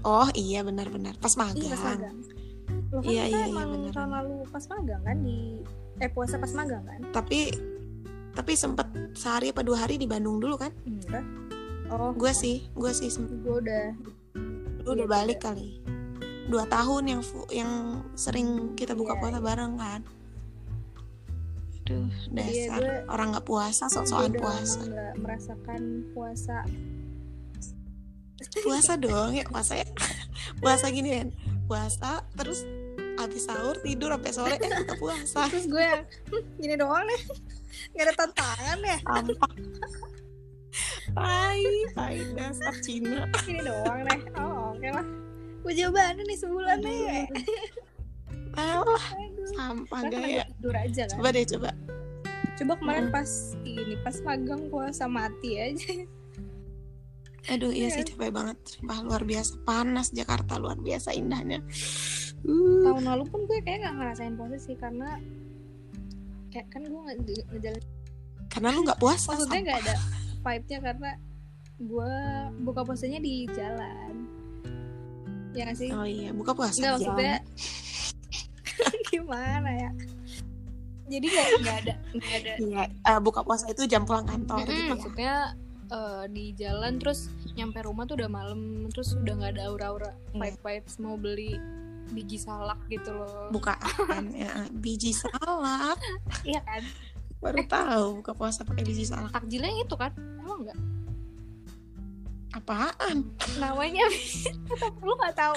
Oh iya benar-benar pas magang iya pas magang. Loh, kan Iya, kita iya, iya, emang benar, tahun lalu pas magang kan di eh puasa pas magang kan? Tapi tapi sempet sehari apa dua hari di Bandung dulu kan? Enggak. Oh. Gue sih gue sih gue udah. lu udah Iya, balik kali. Dua tahun yang yang sering kita buka Iya, puasa iya. bareng kan Aduh, Iya, dasar gue- orang nggak puasa gue sok-sokan puasa. merasakan puasa. Puasa dong ya puasa ya. *laughs* Puasa gini kan puasa terus habis sahur tidur sampai sore eh puasa. *laughs* Terus gue "Hmm, gini doang deh. Nggak ada tantangan ya. Tampak. Tai tai dasar Cina. Gini doang deh. Oh oke lah. Gue jawabannya nih sebulan deh alah Aduh. Sampah Kan gaya. tidur aja kan. Coba deh coba. Coba kemarin Mm. pas ini pas magang puasa mati aja. Aduh iya sih Iya. capek banget. Sumpah, luar biasa. Panas Jakarta luar biasa indahnya. Uh, tahun lalu pun gue kayak gak ngerasain puasa sih karena kayak kan gue nge- ngejalan karena lu nggak puasa maksudnya nggak ada vibe-nya karena gue buka puasanya di jalan. Ya nggak sih? Oh iya buka puasa nggak maksudnya. *laughs* gimana ya? Jadi nggak nggak ada nggak ada. Iya, eh, buka puasa itu jam pulang kantor Mm-mm, gitu ya. maksudnya eh, di jalan terus nyampe rumah tuh udah malam terus udah nggak ada aura-aura Iya. vibe vibes mau beli biji salak gitu loh. Bukaan *laughs* ya. Biji salak. Iya kan? Baru tahu buka puasa pakai biji salak. Takjilnya itu kan? Emang nggak? Apaan? Namanya *laughs* lu nggak tahu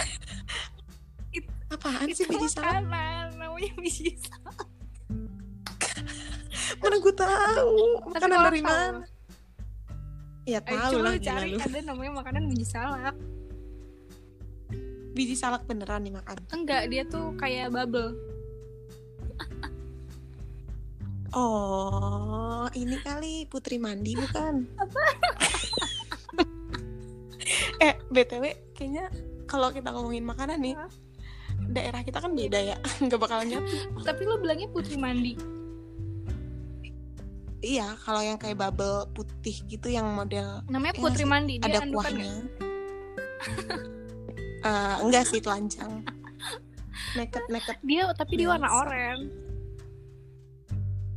apaan sih biji salak makanan namanya biji salak *laughs* mana gue tahu. Makanan dari tahu, mana? Ya ayo tahu coba lah cari lu. ada namanya makanan biji salak. Biji salak beneran dimakan? Enggak dia tuh kayak bubble. Oh ini kali putri mandi bukan? *laughs* Eh btw kayaknya kalau kita ngomongin makanan nih? Daerah kita kan beda ya. *laughs* Nggak bakal nyatu. Tapi lu bilangnya putri mandi. Iya kalau yang kayak bubble putih gitu yang model namanya Iya putri sih, mandi dia ada andukan kuahnya. Nggak? Eh, enggak sih telanjang. *laughs* Neket neket dia tapi dia warna oranye.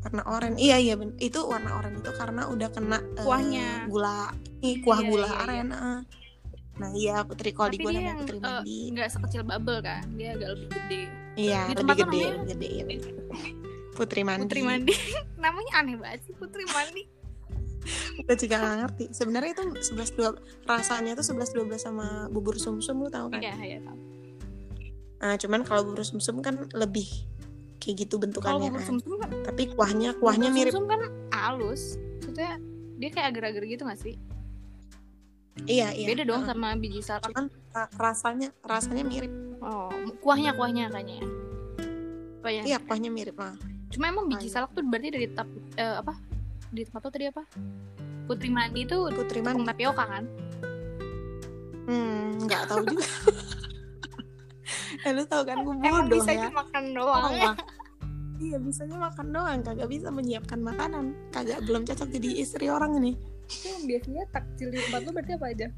Warna oranye iya iya itu warna oranye itu karena udah kena eh, Kuahnya. gula. Ini kuah Iya, gula iya, iya. aren eh. Nah iya putri kalau di tapi gua namanya putri eh, mandi nggak sekecil bubble kan? Dia agak lebih gede. Iya di lebih gede namanya- lebih gede. *laughs* Putri mandi. Putri mandi. *laughs* Namanya aneh banget sih putri mandi. Kita juga nggak ngerti. Sebenarnya itu 11 dua rasanya tuh 11 12 sama bubur sumsum lu tahu kan? Iya iya tahu. Nah, cuman kalau bubur sumsum kan lebih kayak gitu kalau bentukannya bubur kan. sumsum kan tapi kuahnya kuahnya bubur mirip. sumsum kan halus. Maksudnya dia kayak agar-agar gitu gak sih iya iya. Beda dong Heeh. sama biji salak. Ra- rasanya rasanya mirip. Oh kuahnya kuahnya kayaknya ya. Apa ya? Iya kuahnya mirip ah cuma emang biji salak tuh berarti dari tap eh, apa? Di tempat tuh tadi apa? Putri mandi itu putri mandi. tapioka kan? Hmm nggak tahu juga. *laughs* Eh lu tahu kan gue emang bodoh bisa ya. makan doang. Oh, iya bisanya makan doang. Kagak bisa menyiapkan makanan. Kagak belum cocok jadi istri orang ini Itu biasanya takjil di tempat lu berarti apa aja?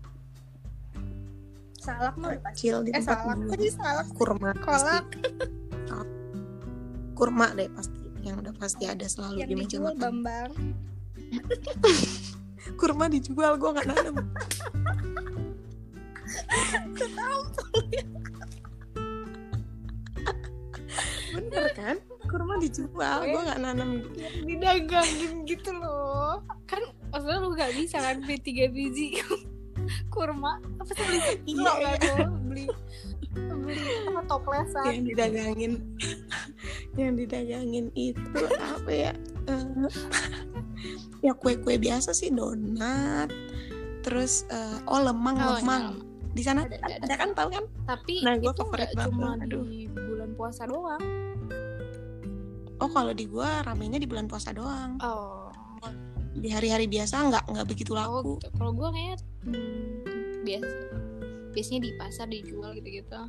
Salak mah kecil di eh tempat salak. gua. kok jadi salak? Kurma kolak kurma deh pasti. Yang udah pasti ada selalu yang di meja makan. bambang. *laughs* Kurma dijual gue nggak nanam bener kan? Kurma dijual gue nggak nanam didagangin gitu loh. Kan maksudnya lu gak bisa kan beli tiga biji *laughs* kurma? Apa sih beli Iya, sekilo iya. kan? lo beli beli apa toplesan? Yang didagangin *laughs* yang didagangin itu apa ya? Eh, ya kue-kue biasa sih donat terus eh, oh lemang Oh, lemang. di sana Ada, ada, ada, ada. kan tahu kan? Tapi Nah, gua itu favorit cuma. Aduh. di bulan puasa doang. Oh kalau di gua ramenya di bulan puasa doang. Oh di hari-hari biasa nggak nggak begitu oh laku. gitu. Kalau gue kayaknya hmm, biasa biasanya di pasar dijual gitu-gitu.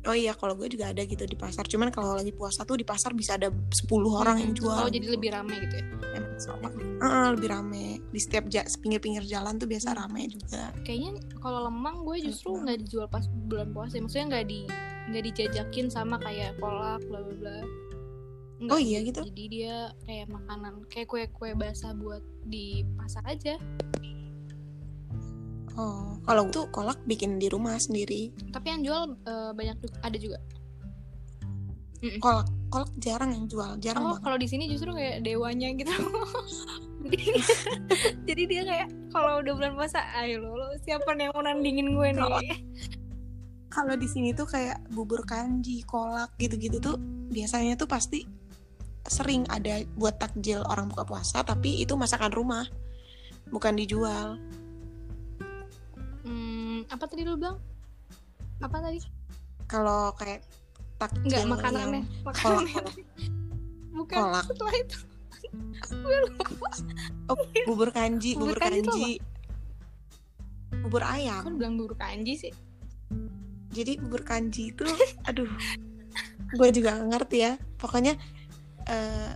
Oh iya kalau gue juga ada gitu di pasar. Cuman kalau lagi puasa tuh di pasar bisa ada 10 orang yang jual. oh jadi lebih ramai gitu ya? Emang soalnya Heeh, lebih rame. Di setiap ja- pinggir-pinggir jalan tuh biasa rame juga. Kayaknya kalau lemang gue justru Gitu. nggak dijual pas bulan puasa maksudnya nggak di nggak dijajakin sama kayak kolak bla bla bla Nggak, Oh iya gitu? jadi dia kayak makanan kayak kue kue basah buat di pasar aja. Oh kalau tuh kolak bikin di rumah sendiri. Tapi yang jual eh, banyak juga ada juga. Kolak kolak jarang yang jual jarang oh kalau di sini justru kayak dewanya gitu. *laughs* *laughs* Jadi, dia kayak kalau udah bulan puasa ayo lo, lo siapa nih yang mau nandingin gue nih. Kalau di sini tuh kayak bubur kanji kolak gitu-gitu tuh biasanya tuh pasti sering ada buat takjil orang buka puasa tapi itu masakan rumah bukan dijual. Hmm, apa tadi lu bilang? Apa tadi? Kalau kayak takjil Enggak makanannya yang makanannya. kolak. Bukan kolak. setelah itu. Oh, bubur kanji Bubur bubur, kanji kanji. Bubur kan ayam bilang bubur kanji sih? Jadi bubur kanji itu aduh gue juga nggak ngerti ya. Pokoknya eh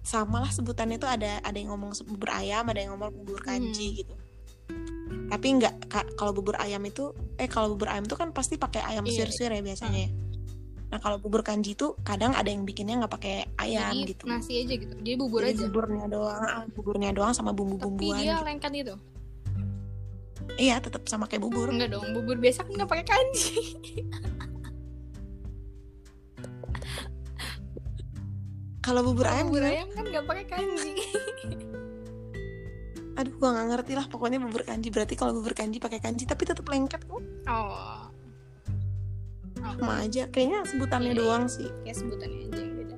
sama lah sebutannya tuh ada ada yang ngomong bubur ayam ada yang ngomong bubur kanji gitu. Tapi nggak ka- kalau bubur ayam itu eh kalau bubur ayam itu kan pasti pakai ayam Iya. suir-suir ya biasanya nah kalau bubur kanji itu kadang ada yang bikinnya nggak pakai ayam jadi gitu. nasi aja gitu. Jadi bubur Jadi aja. buburnya doang ah, buburnya doang sama tapi bumbu-bumbuan dia gitu. lengket gitu? Iya tetap sama kayak bubur. Enggak dong bubur biasa kan nggak pakai kanji *laughs* kalau bubur ayam bubur gimana? ayam kan nggak pakai kanji. *laughs* Aduh gua nggak ngerti lah pokoknya bubur kanji. Berarti kalau bubur kanji pakai kanji tapi tetap lengket kok. Oh. Sama aja. Kayaknya sebutannya Iya. doang sih. Kayak sebutannya aja yang beda.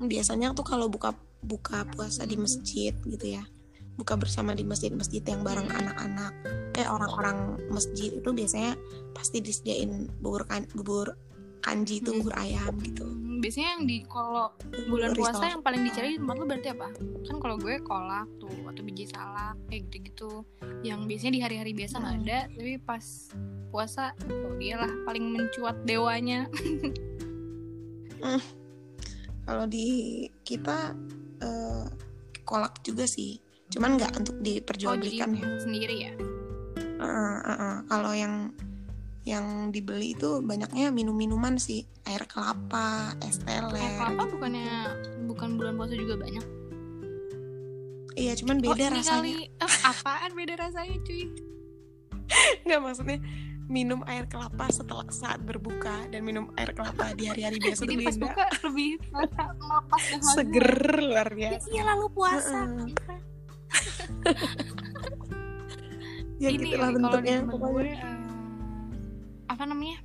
Biasanya tuh kalau buka buka puasa di masjid gitu ya. Buka bersama di masjid-masjid yang bareng anak-anak. Eh orang-orang masjid itu biasanya pasti disediain bubur kan bubur kanji itu Hmm. bubur ayam gitu. Hmm, biasanya yang di kalau bulan Risol. puasa yang paling dicari di tempat lu berarti apa? Kan kalau gue kolak tuh atau biji salak kayak gitu-gitu. Yang biasanya di hari-hari biasa nggak Hmm. ada, tapi pas puasa oh dia lah paling mencuat dewanya. kalau di kita eh, kolak juga sih cuman nggak untuk Oh diperjualbelikan ya sendiri ya? Heeh, heeh. Kalau yang yang dibeli itu banyaknya minum-minuman sih, air kelapa, es teler. Kayak kelapa bukannya bukan bulan puasa juga banyak? Iya, cuman beda oh, rasanya. kali eh, apaan beda rasanya cuy? *laughs* Nggak maksudnya minum air kelapa setelah saat berbuka dan minum air kelapa di hari-hari *laughs* biasa Jadi pas buka lebih melepas. Seger luar biasa. iya lalu puasa. Heeh. Ya ini gitulah bentuknya tempat gue pokoknya. Apa namanya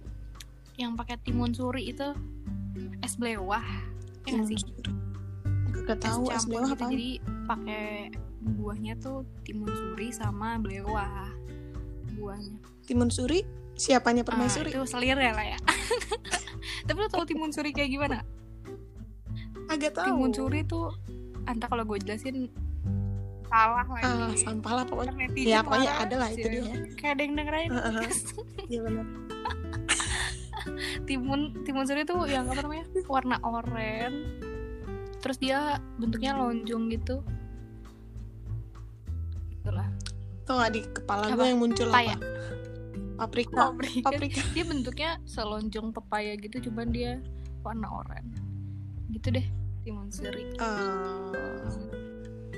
yang pakai timun suri itu es blewah ya nggak sih Gak tahu es campur blewah gitu apa? jadi pakai buahnya tuh timun suri sama blewah buahnya Timun suri, siapanya Ah, permaisuri? itu selir ya lah *laughs* ya tapi lo tau timun suri kayak gimana Agak tahu. timun suri tuh entah kalau gue jelasin salah lagi Ah, sampah lah pokoknya. Ya pokoknya ada lah itu dia. kayak ada yang dengerin Heeh. *laughs* Iya benar. Timun timun suri tuh yang apa namanya warna oranye terus dia bentuknya lonjong gitu itulah Tau gak di kepala gue yang muncul Paya. apa? Paprika. paprika Paprika. dia bentuknya selonjong pepaya gitu cuman dia warna oranye gitu deh timun suri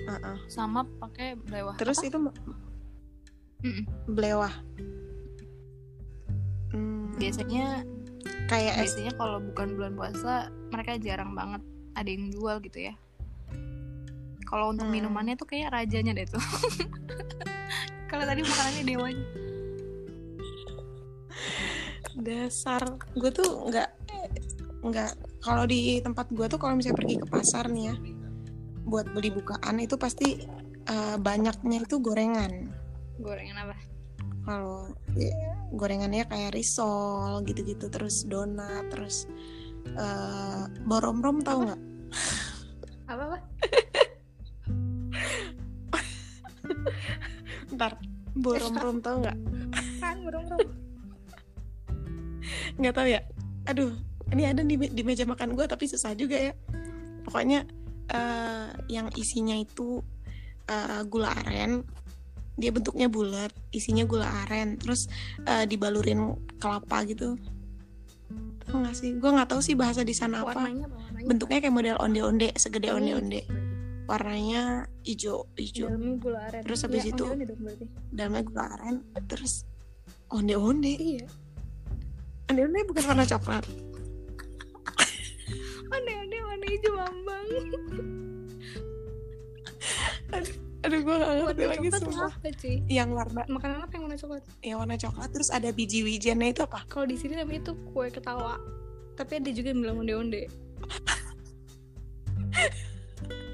Eh, uh-uh. sama pakai belewah Terus Apa? itu Mm-mm. belewah. Biasanya kayak biasanya kalau bukan bulan puasa mereka jarang banget ada yang jual gitu ya kalau untuk Hmm. minumannya tuh kayak rajanya deh tuh *laughs* kalau tadi makanannya dewanya dasar. Gue tuh nggak nggak kalau di tempat gue tuh kalau misalnya pergi ke pasar nih ya buat beli bukaan itu pasti eh, banyaknya itu gorengan. gorengan apa Kalau ya, gorengannya kayak risol gitu-gitu terus donat terus eh, boromrom tau nggak? apa apa? *laughs* Ntar boromrom tau nggak? bodong rom *laughs* nggak tahu ya? Aduh ini ada di, di meja makan gue tapi susah juga ya. Pokoknya eh, yang isinya itu eh, gula aren dia bentuknya bulat isinya gula aren terus eh, dibalurin kelapa gitu. Tau gak sih? Gue nggak tahu sih bahasa di sana apa. Warnanya warnanya bentuknya kayak model onde-onde segede Ini onde-onde. warnanya hijau hijau. Dalamnya gula aren. Terus habis Iya, itu- onde-onde dong berarti. dalamnya gula aren terus onde-onde. Iya. Onde-onde bukan warna coklat. *laughs* Onde-onde warna hijau ambang *laughs* aduh gue gak ngerti warna lagi semua. apa cuy? Yang warna makanan apa yang warna coklat? Yang warna coklat terus ada biji wijennya itu apa? Kalau di sini namanya itu kue ketawa. Tapi ada juga yang bilang onde-onde. *laughs*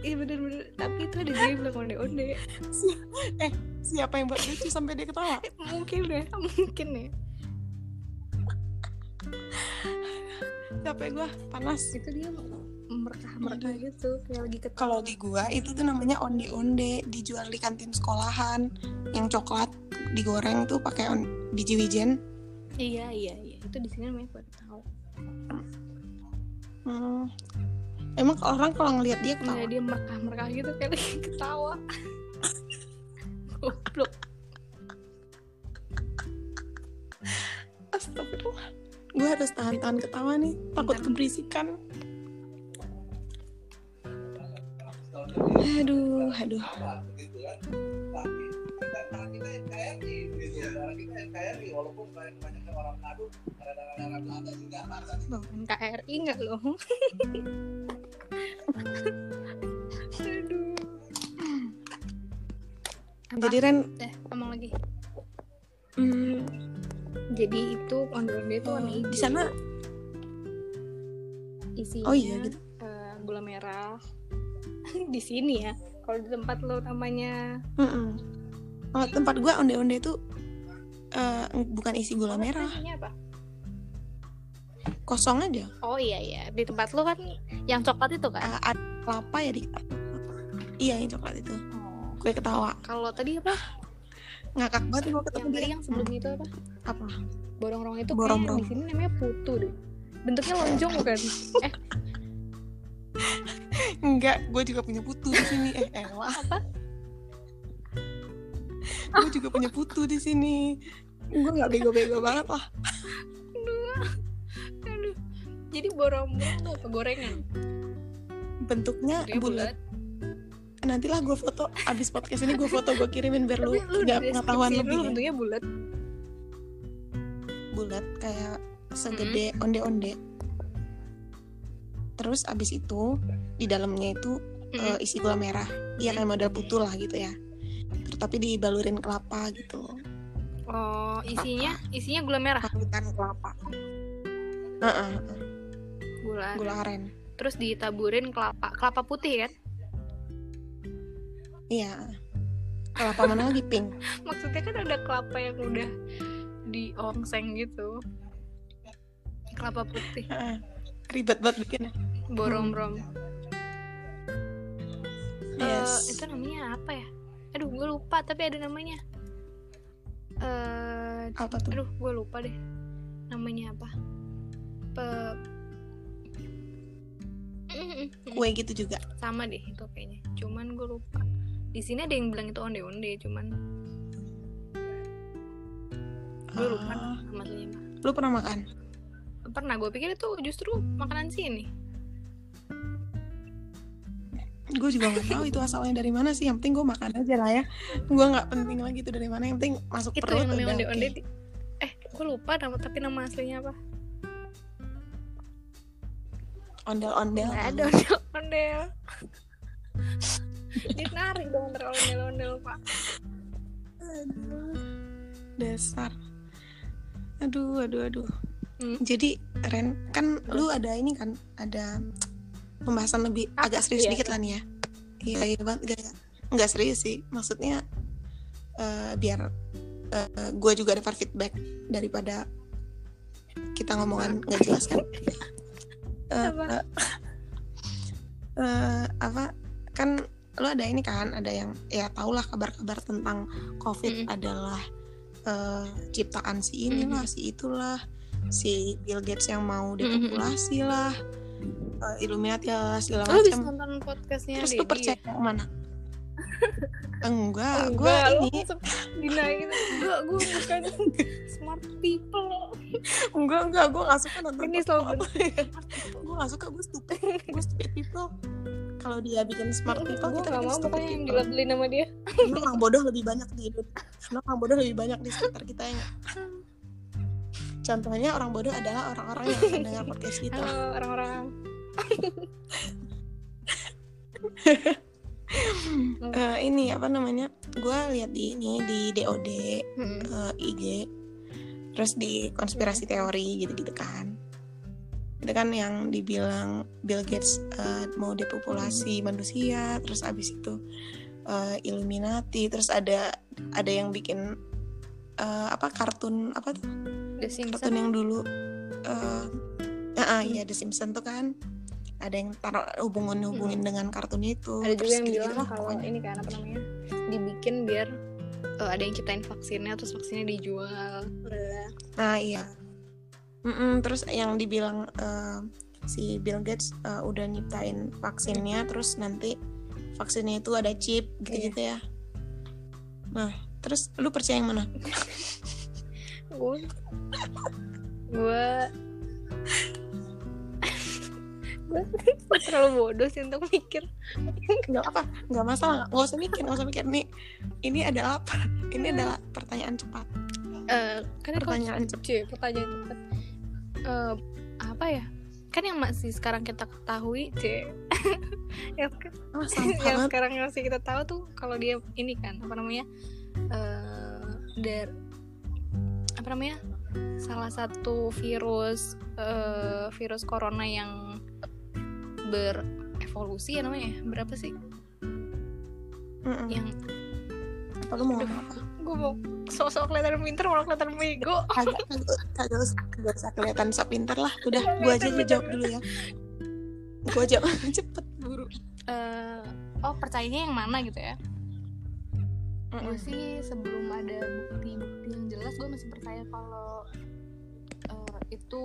Iya bener-bener. Tapi itu ada juga yang bilang onde-onde. Siapa yang buat lucu sampai dia ketawa? *laughs* Mungkin deh mungkin ya capek gue panas. Itu dia merkah-merkah gitu kayak lagi ketawa kalau di gua itu tuh namanya onde-onde dijual di kantin sekolahan. Yang coklat digoreng tuh pakai on- biji wijen. Iya iya iya. Itu di sini namanya kue ketawa hmm. emang orang kalau ngelihat dia ketawa? Dia merkah-merkah gitu kayak lagi *laughs* ketawa. Goblok. Astagfirullah. Gue harus tahan-tahan ketawa nih. Takut keberisikan aduh aduh. Bukan KRI enggak loh *laughs* aduh. Apa? jadi Ren? Eh ngomong lagi. Hmm, jadi itu onde-onde itu warna hijau di sana? Isinya Oh iya, gitu. Eh, di sini ya. Kalau di tempat lo namanya. Mm-mm. Oh, tempat gua onde-onde itu eh, bukan isi gula merah. apa? Kosong aja. Oh iya iya. Di tempat lo kan yang coklat itu kan? Ah, ada kelapa ya di iya yang coklat itu. Oh. ketawa. Kalau tadi apa? Ngakak banget gua ketemu yang dia. yang sebelum itu apa? Apa? Borong-borong itu. Borong-borong. kayak di sini namanya putu deh. Bentuknya lonjong bukan? *laughs* Eh enggak gue juga punya putu di sini. Eh wah apa? Gue juga punya putu di sini. Gue nggak bego-bego banget lah. Aduh. Jadi borong-borong tuh apa? Gorengan? Bentuknya Dia bulat. nantilah gue foto. Abis podcast ini gue foto gue kirimin biar lu lu di pengetahuan lebih dulu ya. bentuknya bulat. Bulat kayak segede onde-onde terus abis itu di dalamnya itu eh, isi gula merah. Dia kayak model putu lah gitu ya. Terus tapi dibalurin kelapa gitu. Oh isinya isinya gula merah? Parutan kelapa. Heeh, gula, gula aren. Terus ditaburin kelapa kelapa putih kan? Iya. Kelapa mana lagi pink? *laughs* Maksudnya kan ada kelapa yang udah diongseng gitu. Kelapa putih. Ribet banget bikinnya. Borong-borong. Yes. Eh, itu namanya apa ya? Aduh gue lupa tapi ada namanya. Eh apa tuh? aduh gue lupa deh. Namanya apa? Pe... Kue gitu juga. Sama deh itu kayaknya. Cuman gue lupa. Di sini ada yang bilang itu onde-onde cuman gue lupa Ah, nama aslinya lu pernah makan pernah gue pikir itu justru makanan sini. Gue juga nggak tahu itu asalnya dari mana sih yang penting gue makan aja lah ya. Gue nggak penting lagi itu dari mana yang penting masuk itu perut yang namanya udah onde-onde oke. di- eh gue lupa nama tapi nama aslinya apa? Ondel-ondel. Nggak ada ondel-ondel. *laughs* Ditarik dong antara ondel-ondel pak. Aduh, dasar. Aduh aduh aduh Hmm. jadi Ren kan lu ada ini kan ada pembahasan lebih Apa? agak serius Iya, dikit lah nih ya iya iya banget gak nggak serius sih maksudnya eh, biar gue juga dapat feedback daripada kita ngomongan nggak jelas kan *laughs* Eh, Apa? eh, eh, apa kan lu ada ini kan ada yang ya tau lah kabar-kabar tentang covid Mm-mm. adalah eh, ciptaan si inilah si itulah si Bill Gates yang mau depopulasi lah eh, Illuminati lah segala Lo bisa macam nonton podcastnya terus lu percaya ya? yang mana? *laughs* Enggak gue ini. Enggak, gue bukan smart people. Enggak enggak gue gak suka nonton Ini slogan. *laughs* Gue gak suka gue stupid gue stupid people. Kalau dia bikin smart people Gue kita gak mau pokoknya yang dilabelin sama dia. Orang bodoh lebih banyak di karena orang bodoh lebih banyak di sekitar kita ya? *laughs* contohnya orang bodoh adalah orang-orang yang akan dengar podcast kita. Halo orang-orang. *laughs* Eh, ini apa namanya? Gue lihat di ini di DOD Hmm. eh, IG terus di konspirasi teori gitu-gitu kan. Itu kan yang dibilang Bill Gates eh, mau depopulasi manusia terus abis itu eh, Illuminati terus ada ada yang bikin eh, apa kartun apa tuh The kartun Simpsons yang dulu eh ah, ah, iya The Simpsons tuh kan ada yang taruh hubungin hubungin dengan kartunnya itu ada juga yang bilang lah kalau pokoknya. ini kan apa namanya dibikin biar eh, ada yang ciptain vaksinnya terus vaksinnya dijual Nah iya. Mm-mm, terus yang dibilang eh, si Bill Gates eh, udah nyiptain vaksinnya, terus nanti vaksinnya itu ada chip gitu-gitu ya. Nah terus lu percaya yang mana? *laughs* gue gue gue terlalu bodoh sih untuk mikir Nggak apa, nggak masalah, nggak usah mikir, nggak usah mikir nih. Ini adalah apa? Ini adalah pertanyaan cepat. Eh, kan Pertanyaan cepat. cuy pertanyaan cepat Eh, apa ya kan yang masih sekarang kita ketahui cuy *laughs* yang, ke- Oh, yang sekarang masih kita tahu tuh kalau dia ini kan apa namanya eh dari apa namanya salah satu virus eh, virus corona yang berevolusi ya namanya ya? berapa sih Mm-mm. yang Apa lu mau apa? gue mau sosok kelihatan pinter malah kelihatan bego Kagak, usah, kagak usah kelihatan sok pinter lah. Udah, gua aja yang jawab dulu ya. Gua jawab *laughs* cepet buru. Eh, oh percayanya yang mana gitu ya Mm-mm. gue sih sebelum ada bukti-bukti yang jelas gue masih percaya kalau eh, itu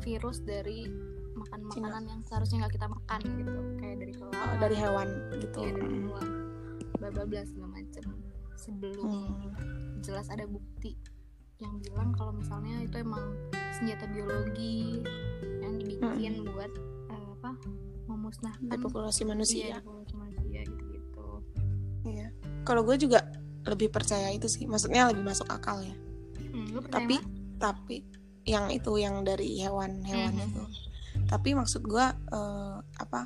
virus dari makan makanan yang seharusnya nggak kita makan gitu kayak dari kelelawar Oh, dari hewan gitu. ya, dari Mm. hewan bla bla segala macem sebelum Hmm. jelas ada bukti yang bilang kalau misalnya itu emang senjata biologi yang dibikin buat eh, apa memusnahkan Depopulasi iya, manusia. populasi manusia gitu-gitu Iya. Kalau gue juga lebih percaya itu sih. Maksudnya lebih masuk akal ya. Hmm, Tapi tapi yang itu yang dari hewan-hewan Mhm. itu. Tapi maksud gue eh, apa?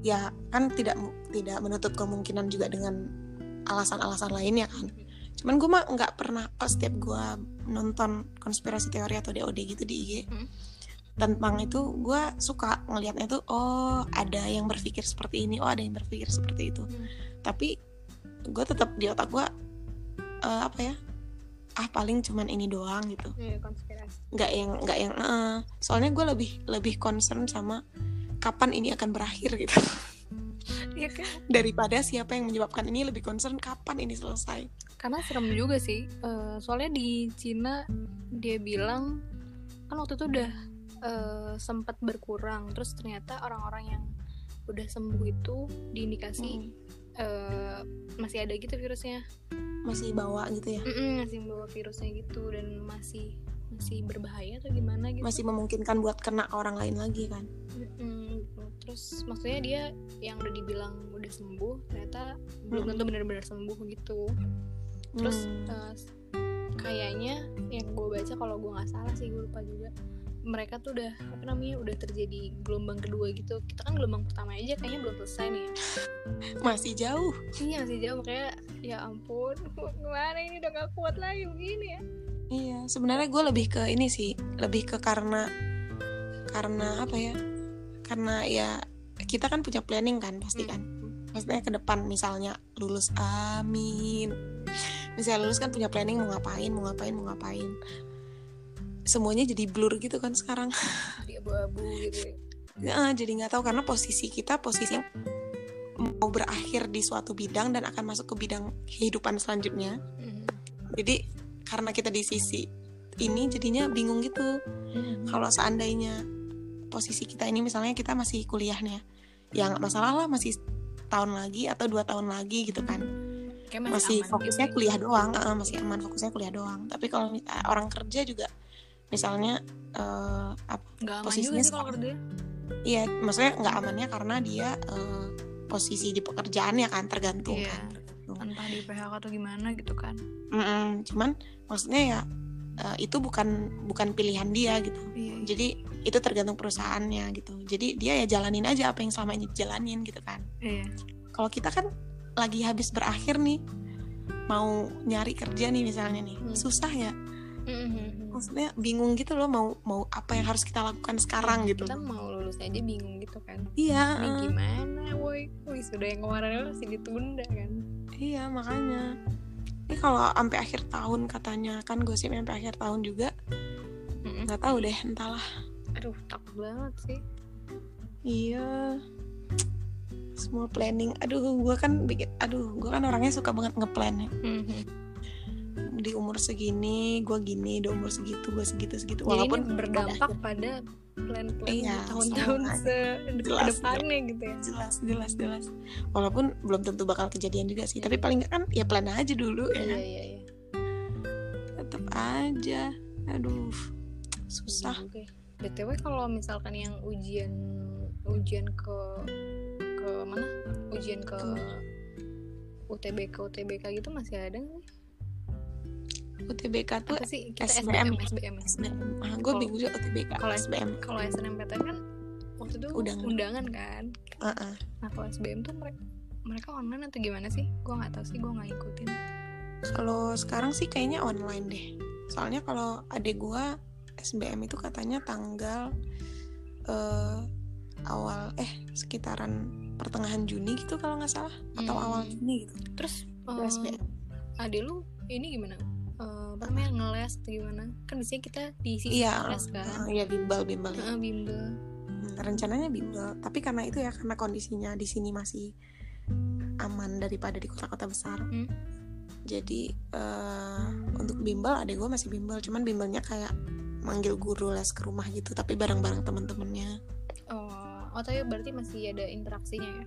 Ya kan tidak tidak menutup kemungkinan juga dengan alasan-alasan lainnya kan. Cuman gue mah nggak pernah pas setiap gue nonton konspirasi teori atau DOD gitu di IG Hmm. tentang itu gue suka ngelihatnya tuh oh ada yang berpikir seperti ini oh ada yang berpikir seperti itu Hmm. tapi gue tetap di otak gue eh, apa ya ah paling cuman ini doang gitu. Iya, nggak yang nggak yang eh. soalnya gue lebih lebih concern sama kapan ini akan berakhir gitu. Iya kan? *laughs* Daripada siapa yang menyebabkan ini lebih concern kapan ini selesai. Karena serem juga sih Eh, soalnya di Cina dia bilang kan waktu itu udah eh, sempat berkurang. Terus ternyata orang-orang yang udah sembuh itu diindikasi Hmm, eh, masih ada gitu virusnya masih bawa gitu ya Mm-mm, masih membawa virusnya gitu dan masih masih berbahaya atau gimana gitu masih memungkinkan buat kena orang lain lagi kan Mm-mm, gitu. terus maksudnya dia yang udah dibilang udah sembuh ternyata belum Mm-mm. tentu benar-benar sembuh gitu terus Hmm. eh, kayaknya yang gue baca kalau gue nggak salah sih gue lupa juga mereka tuh udah apa namanya udah terjadi gelombang kedua gitu kita kan gelombang pertama aja kayaknya belum selesai nih ya. *laughs* masih jauh iya masih jauh makanya ya ampun *laughs* gimana ini udah gak kuat lagi begini ya Iya, sebenarnya gue lebih ke ini sih, lebih ke karena karena apa ya? Karena ya kita kan punya planning kan pasti kan. Maksudnya ke depan misalnya lulus, amin. Misalnya lulus kan punya planning mau ngapain, mau ngapain, mau ngapain. Semuanya jadi blur gitu kan sekarang. jadi abu-abu gitu ya. Ya, jadi nggak tahu karena posisi kita posisi yang mau berakhir di suatu bidang dan akan masuk ke bidang kehidupan selanjutnya. Mm. Jadi karena kita di sisi ini jadinya bingung gitu kalau seandainya posisi kita ini misalnya kita masih kuliah nih ya ya nggak masalah lah masih tahun lagi atau dua tahun lagi gitu kan Kayak masih aman fokusnya gitu. kuliah doang masih aman fokusnya kuliah doang tapi kalau orang kerja juga misalnya eh, apa nggak aman posisinya juga sih kalau kerja iya maksudnya nggak amannya karena dia eh, posisi di pekerjaannya kan tergantung Iya. kan tergantung. entah di PHK atau gimana gitu kan. Mm-mm, cuman maksudnya ya eh, itu bukan bukan pilihan dia gitu. Iya. Jadi itu tergantung perusahaannya gitu. Jadi dia ya jalanin aja apa yang selama ini dijalanin gitu kan. Iya. Kalau kita kan lagi habis berakhir nih mau nyari kerja nih misalnya nih Hmm. susah ya Mhm. maksudnya bingung gitu loh mau mau apa yang harus kita lakukan sekarang gitu. Kita mau lulus aja bingung gitu kan. Iya ini eh, gimana woi? Woi sudah yang kemarin masih ditunda kan. Iya makanya. Ini kalau sampai akhir tahun katanya kan gosip sampai akhir tahun juga nggak tahu deh entahlah. Aduh takut banget sih. Iya. Semua planning. Aduh gue kan bikin aduh gue kan orangnya suka banget ngeplan ya. Mhm. Di umur segini gue gini di umur segitu gue segitu segitu. Jadi walaupun ini berdampak pada plan-plan Iya, tahun-tahun depannya gitu ya. Jelas jelas jelas. Walaupun belum tentu bakal kejadian juga sih tapi paling nggak kan ya plan aja dulu ya iya kan? iya iya. Tetap aja. Aduh susah. Oke. btw kalau misalkan yang ujian ujian ke ke mana? Ujian ke UTBK UTBK gitu masih ada nggak? UTBK tuh apa sih? Kita SBM. SBM SBM, SBM ah, gue bingung juga UTBK kalau SBM kalau SNMPTN kan waktu itu Undangan. undangan kan. Heeh. nah kalau SBM tuh mereka mereka online atau gimana sih? Gue nggak tahu sih gue nggak ikutin kalau sekarang sih kayaknya online deh. Soalnya kalau adik gue SBM itu katanya tanggal eh, awal eh sekitaran pertengahan Juni gitu kalau nggak salah atau Hmm. awal Juni gitu. Terus eh, SBM. adik lu ini gimana? Eh, apa namanya ngeles atau gimana? Kan biasanya kita di sisi iya. ngeles kan. Eh, iya bimbel bimbel. Heeh, bimbel. Hmm, rencananya bimbel. Tapi karena itu ya karena kondisinya di sini masih aman daripada di kota-kota besar. Hmm. jadi eh, untuk bimbel adek gue masih bimbel. Cuman bimbelnya kayak manggil guru les ke rumah gitu tapi bareng-bareng temen-temennya. Oh oh tapi berarti masih ada interaksinya ya?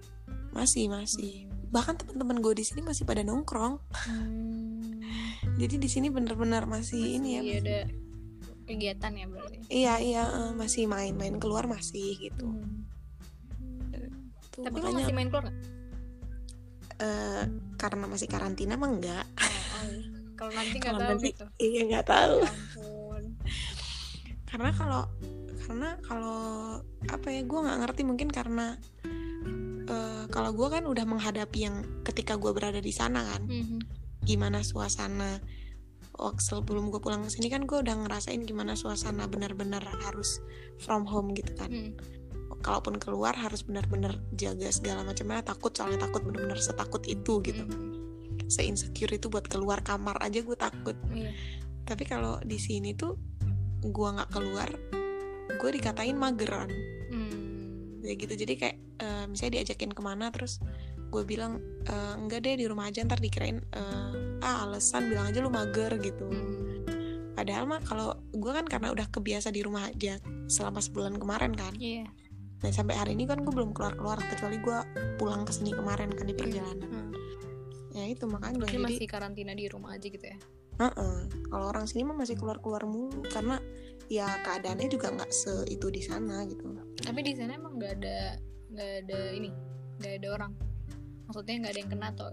Masih masih bahkan teman-teman gue di sini masih pada nongkrong. Hmm, *laughs* jadi di sini bener-bener masih, ini ya masih ada kegiatan ya berarti? Iya iya eh, masih main-main keluar masih gitu. Hmm. Tuh, tapi makanya masih main keluar nggak? Eh, karena masih karantina mah enggak. Oh, oh, iya. kalau nanti nggak tahu nanti- gitu. iya nggak tahu. Ya ampun. Karena kalau karena kalau apa ya gue nggak ngerti mungkin karena eh, kalau gue kan udah menghadapi yang ketika gue berada di sana kan Mhm. gimana suasana waktu sebelum gue pulang ke sini kan gue udah ngerasain gimana suasana benar-benar harus from home gitu kan Hmm. kalaupun keluar harus benar-benar jaga segala macamnya takut soalnya takut benar-benar setakut itu gitu Mhm. se insecure itu buat keluar kamar aja gue takut Iya. tapi kalau di sini tuh gue nggak keluar gue dikatain mageran Hmm. Ya gitu jadi kayak eh, misalnya diajakin ke mana terus gue bilang "Eh, enggak deh di rumah aja ntar dikirain eh, ah alasan bilang aja lu mager gitu padahal mah kalau gue kan karena udah kebiasa di rumah aja selama sebulan kemarin kan Iya. dan sampai hari ini kan gue belum keluar keluar kecuali gue pulang ke sini kemarin kan di perjalanan Hmm. ya itu makanya jadi masih karantina di rumah aja gitu ya Heeh. kalau orang sini mah masih keluar keluar mulu karena ya keadaannya juga nggak se itu di sana gitu. Tapi di sana emang nggak ada nggak ada ini nggak ada orang. Maksudnya nggak ada yang kena atau?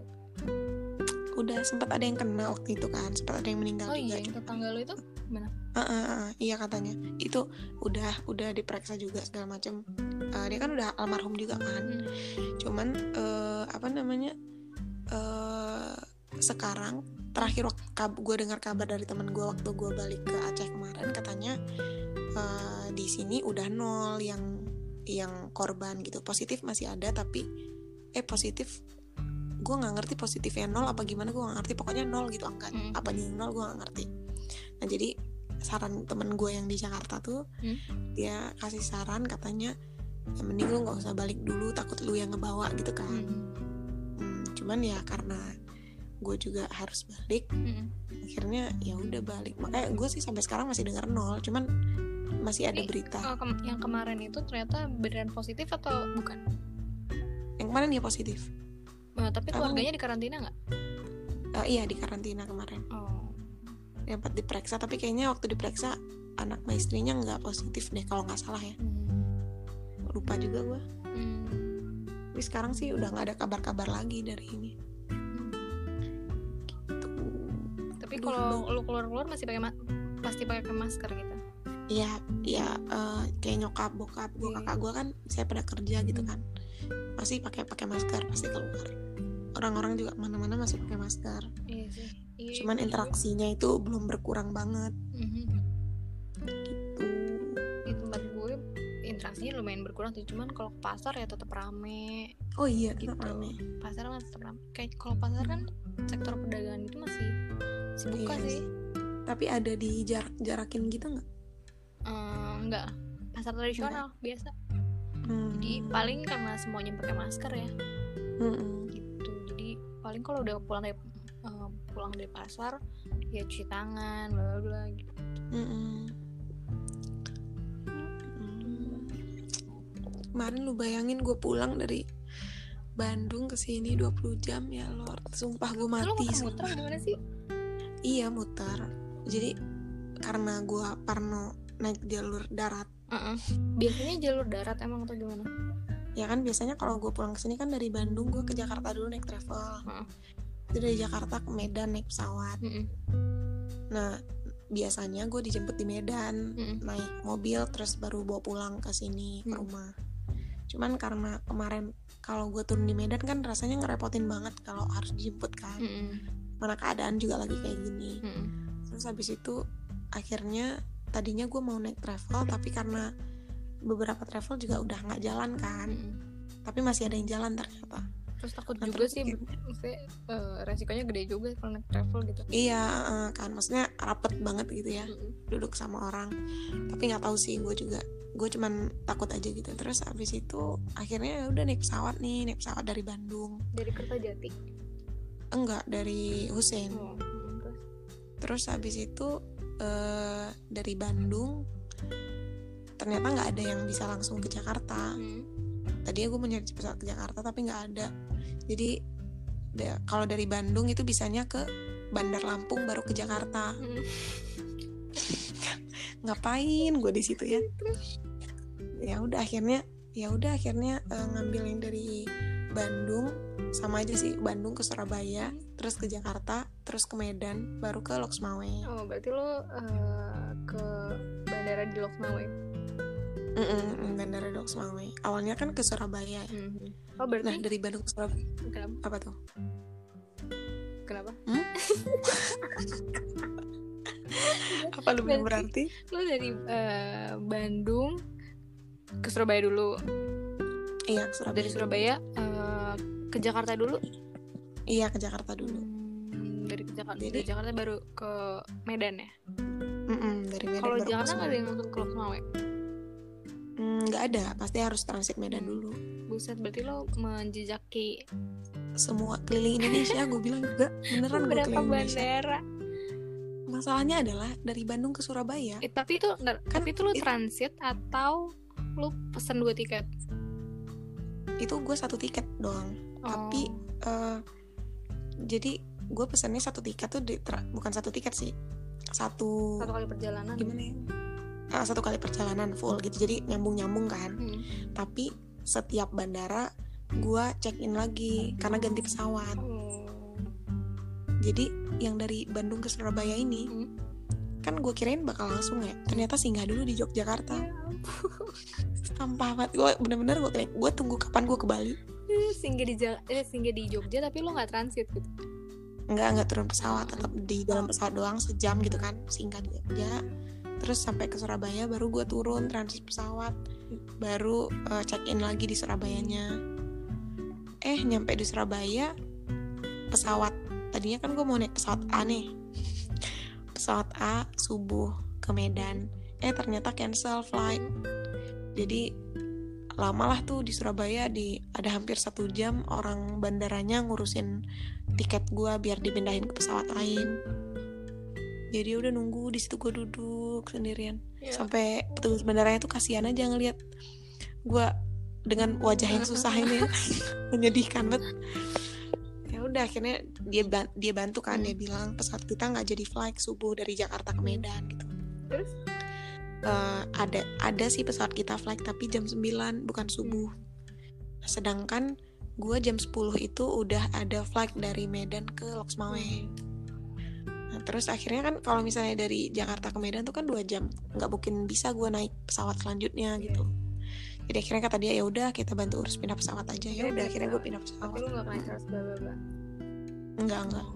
Udah sempat ada yang kena waktu itu kan sempat ada yang meninggal oh juga. iya yang tetangga lu itu gimana? Heeh, heeh, iya katanya. Itu udah udah diperiksa juga segala macam Eh, dia kan udah almarhum juga kan. Hmm. cuman eh, apa namanya eh sekarang terakhir gue dengar kabar dari teman gue waktu gue balik ke Aceh kemarin katanya eh, di sini udah nol yang yang korban gitu positif masih ada tapi eh positif gue nggak ngerti positifnya nol apa gimana gue nggak ngerti pokoknya nol gitu angka Hmm. apa yang nol gue nggak ngerti nah jadi saran temen gue yang di Jakarta tuh Hmm. dia kasih saran katanya ya mending lu nggak usah balik dulu takut lu yang ngebawa gitu kan Hmm. Hmm, cuman ya karena gue juga harus balik. Mm-mm. akhirnya ya udah balik. Makanya gue sih sampai sekarang masih dengar nol cuman masih ada Tapi, berita. Oh, kem- yang kemarin itu ternyata beneran positif atau bukan? Yang kemarin dia positif. Nah, tapi keluarganya di karantina nggak? Eh, iya di karantina kemarin. Oh. Dapat diperiksa tapi kayaknya waktu diperiksa anak sama istrinya nggak positif deh kalau nggak salah ya. Hmm. lupa juga gue Hmm. tapi sekarang sih udah nggak ada kabar-kabar lagi dari ini kalau bang. lu keluar keluar masih pakai pasti pakai masker gitu Iya, ya eh, kayak nyokap, bokap, gue Iya. kakak gue kan saya pada kerja gitu kan, pasti pakai pakai masker pasti keluar. Orang-orang juga mana-mana masih pakai masker. iya sih Iya, Cuman iya. interaksinya itu belum berkurang banget. Mhm. Gitu. di tempat gue interaksinya lumayan berkurang sih cuman kalau ke pasar ya tetap rame Oh iya, gitu tetap rame. pasar kan tetap rame kayak kalau pasar kan sektor perdagangan itu masih masih buka Iya. sih Tapi ada di jarak jarakin gitu nggak? Eh, enggak pasar tradisional biasa Hmm. jadi paling karena semuanya pakai masker ya Mm-mm. gitu jadi paling kalau udah pulang dari eh, pulang dari pasar ya cuci tangan bla bla gitu Mm-mm. Mm. Kemarin lu bayangin gue pulang dari Bandung ke sini 20 jam ya Lord. Sumpah gue Lu mati. muter-muter sumpah. gimana sih Iya muter. Jadi karena gua parno naik jalur darat, Heeh. biasanya jalur darat emang atau gimana ya kan biasanya kalau gue pulang ke sini kan dari Bandung gue ke Jakarta dulu naik travel. Itu dari Jakarta ke Medan naik pesawat. Mm-mm. Nah biasanya gue dijemput di Medan Mm-mm. naik mobil terus baru bawa pulang ke sini ke Hmm. rumah. Cuman karena kemarin kalau gue turun di Medan kan rasanya ngerepotin banget kalau harus dijemput kan. Mm-mm. Mana keadaan juga lagi kayak gini. Mm-mm. terus habis itu akhirnya tadinya gue mau naik travel tapi karena beberapa travel juga udah nggak jalan kan Mm-mm. tapi masih ada yang jalan ternyata terus takut Nah, juga terus sih maksudnya eh, resikonya gede juga kalau naik travel gitu iya eh, kan maksudnya rapet banget gitu ya Mm-mm. duduk sama orang tapi nggak tahu sih gue juga gue cuman takut aja gitu terus habis itu akhirnya ya udah naik pesawat nih naik pesawat dari Bandung dari Kertajati enggak dari Hussein oh. terus terus habis itu eh, dari Bandung ternyata nggak ada yang bisa langsung ke Jakarta Mm. tadinya gue mau nyari pesawat ke Jakarta tapi nggak ada jadi da- kalau dari Bandung itu bisanya ke Bandar Lampung baru ke Jakarta Mm. *laughs* ngapain gue di situ ya ya udah akhirnya ya udah akhirnya eh, ngambil yang dari Bandung sama aja sih Bandung ke Surabaya terus ke Jakarta terus ke Medan baru ke Loksmawe. Oh berarti lo eh, ke bandara di Loksmawe? Mm-mm, Bandara Loksmawe. Awalnya kan ke Surabaya ya. oh berarti nah dari Bandung ke Surabaya. Kenapa? Apa tuh? Kenapa? *laughs* Apa lebih Berarti- berarti? lo dari eh, Bandung ke Surabaya dulu iya ke Surabaya. Dari Surabaya eh, ke Jakarta dulu? Iya ke Jakarta dulu. Hmm, dari ke Jakarta Jadi- dari Jakarta baru ke Medan ya? Mm-mm, dari Medan kalau Jakarta nggak ada yang langsung ke Loksmawe Hmm, nggak ada. Pasti harus transit Medan Hmm. dulu. Buset berarti lo menjejaki semua keliling Indonesia gue bilang juga. Beneran gue keliling Indonesia. bandara? Masalahnya adalah dari Bandung ke Surabaya Eh, tapi itu Kan tapi itu lo it- transit atau lo pesen dua tiket itu gue satu tiket doang. Tapi, Oh. Eh, jadi gue pesannya satu tiket tuh di tra- bukan satu tiket sih. Satu, satu kali perjalanan. gimana ya? Ah, satu kali perjalanan full gitu. Jadi nyambung nyambung kan. Hmm. tapi setiap bandara gue check in lagi karena ganti pesawat. Oh. jadi yang dari Bandung ke Surabaya ini Hmm. kan gue kirain bakal langsung ya. Ternyata singgah dulu di Yogyakarta. Ya ampun. *laughs* sampah banget. Gue bener-bener gue kayak gue tunggu kapan gue ke Bali. Singgah di eh, singgah di Jogja tapi lo nggak transit gitu? Nggak nggak turun pesawat tetap di dalam pesawat doang sejam gitu kan singgah di Jogja terus sampai ke Surabaya baru gue turun transit pesawat. Baru eh, check in lagi di Surabayanya. Eh nyampe di Surabaya pesawat tadinya kan gue mau naik pesawat A nih. Pesawat A subuh ke Medan eh ternyata cancel flight. Jadi lama lah tuh di Surabaya di ada hampir satu jam orang bandaranya ngurusin tiket gue biar dipindahin ke pesawat lain. Jadi udah nunggu di situ gue duduk sendirian. Iya. sampai petugas bandaranya tuh kasihan aja ngeliat gue dengan wajah yang susah ini *laughs* menyedihkan banget. Ya udah akhirnya dia dia bantu kan dia bilang pesawat kita nggak jadi flight subuh dari Jakarta ke Medan gitu. Terus? Eh, ada ada sih pesawat kita flight tapi jam 9 bukan subuh sedangkan gue jam 10 itu udah ada flight dari Medan ke Loksmawe Nah, terus akhirnya kan kalau misalnya dari Jakarta ke Medan tuh kan dua jam, nggak mungkin bisa gue naik pesawat selanjutnya gitu. Jadi akhirnya kata dia ya udah kita bantu urus pindah pesawat aja ya udah akhirnya gue pindah Tapi pesawat. lu gak kena charge bla bla bla. Enggak enggak.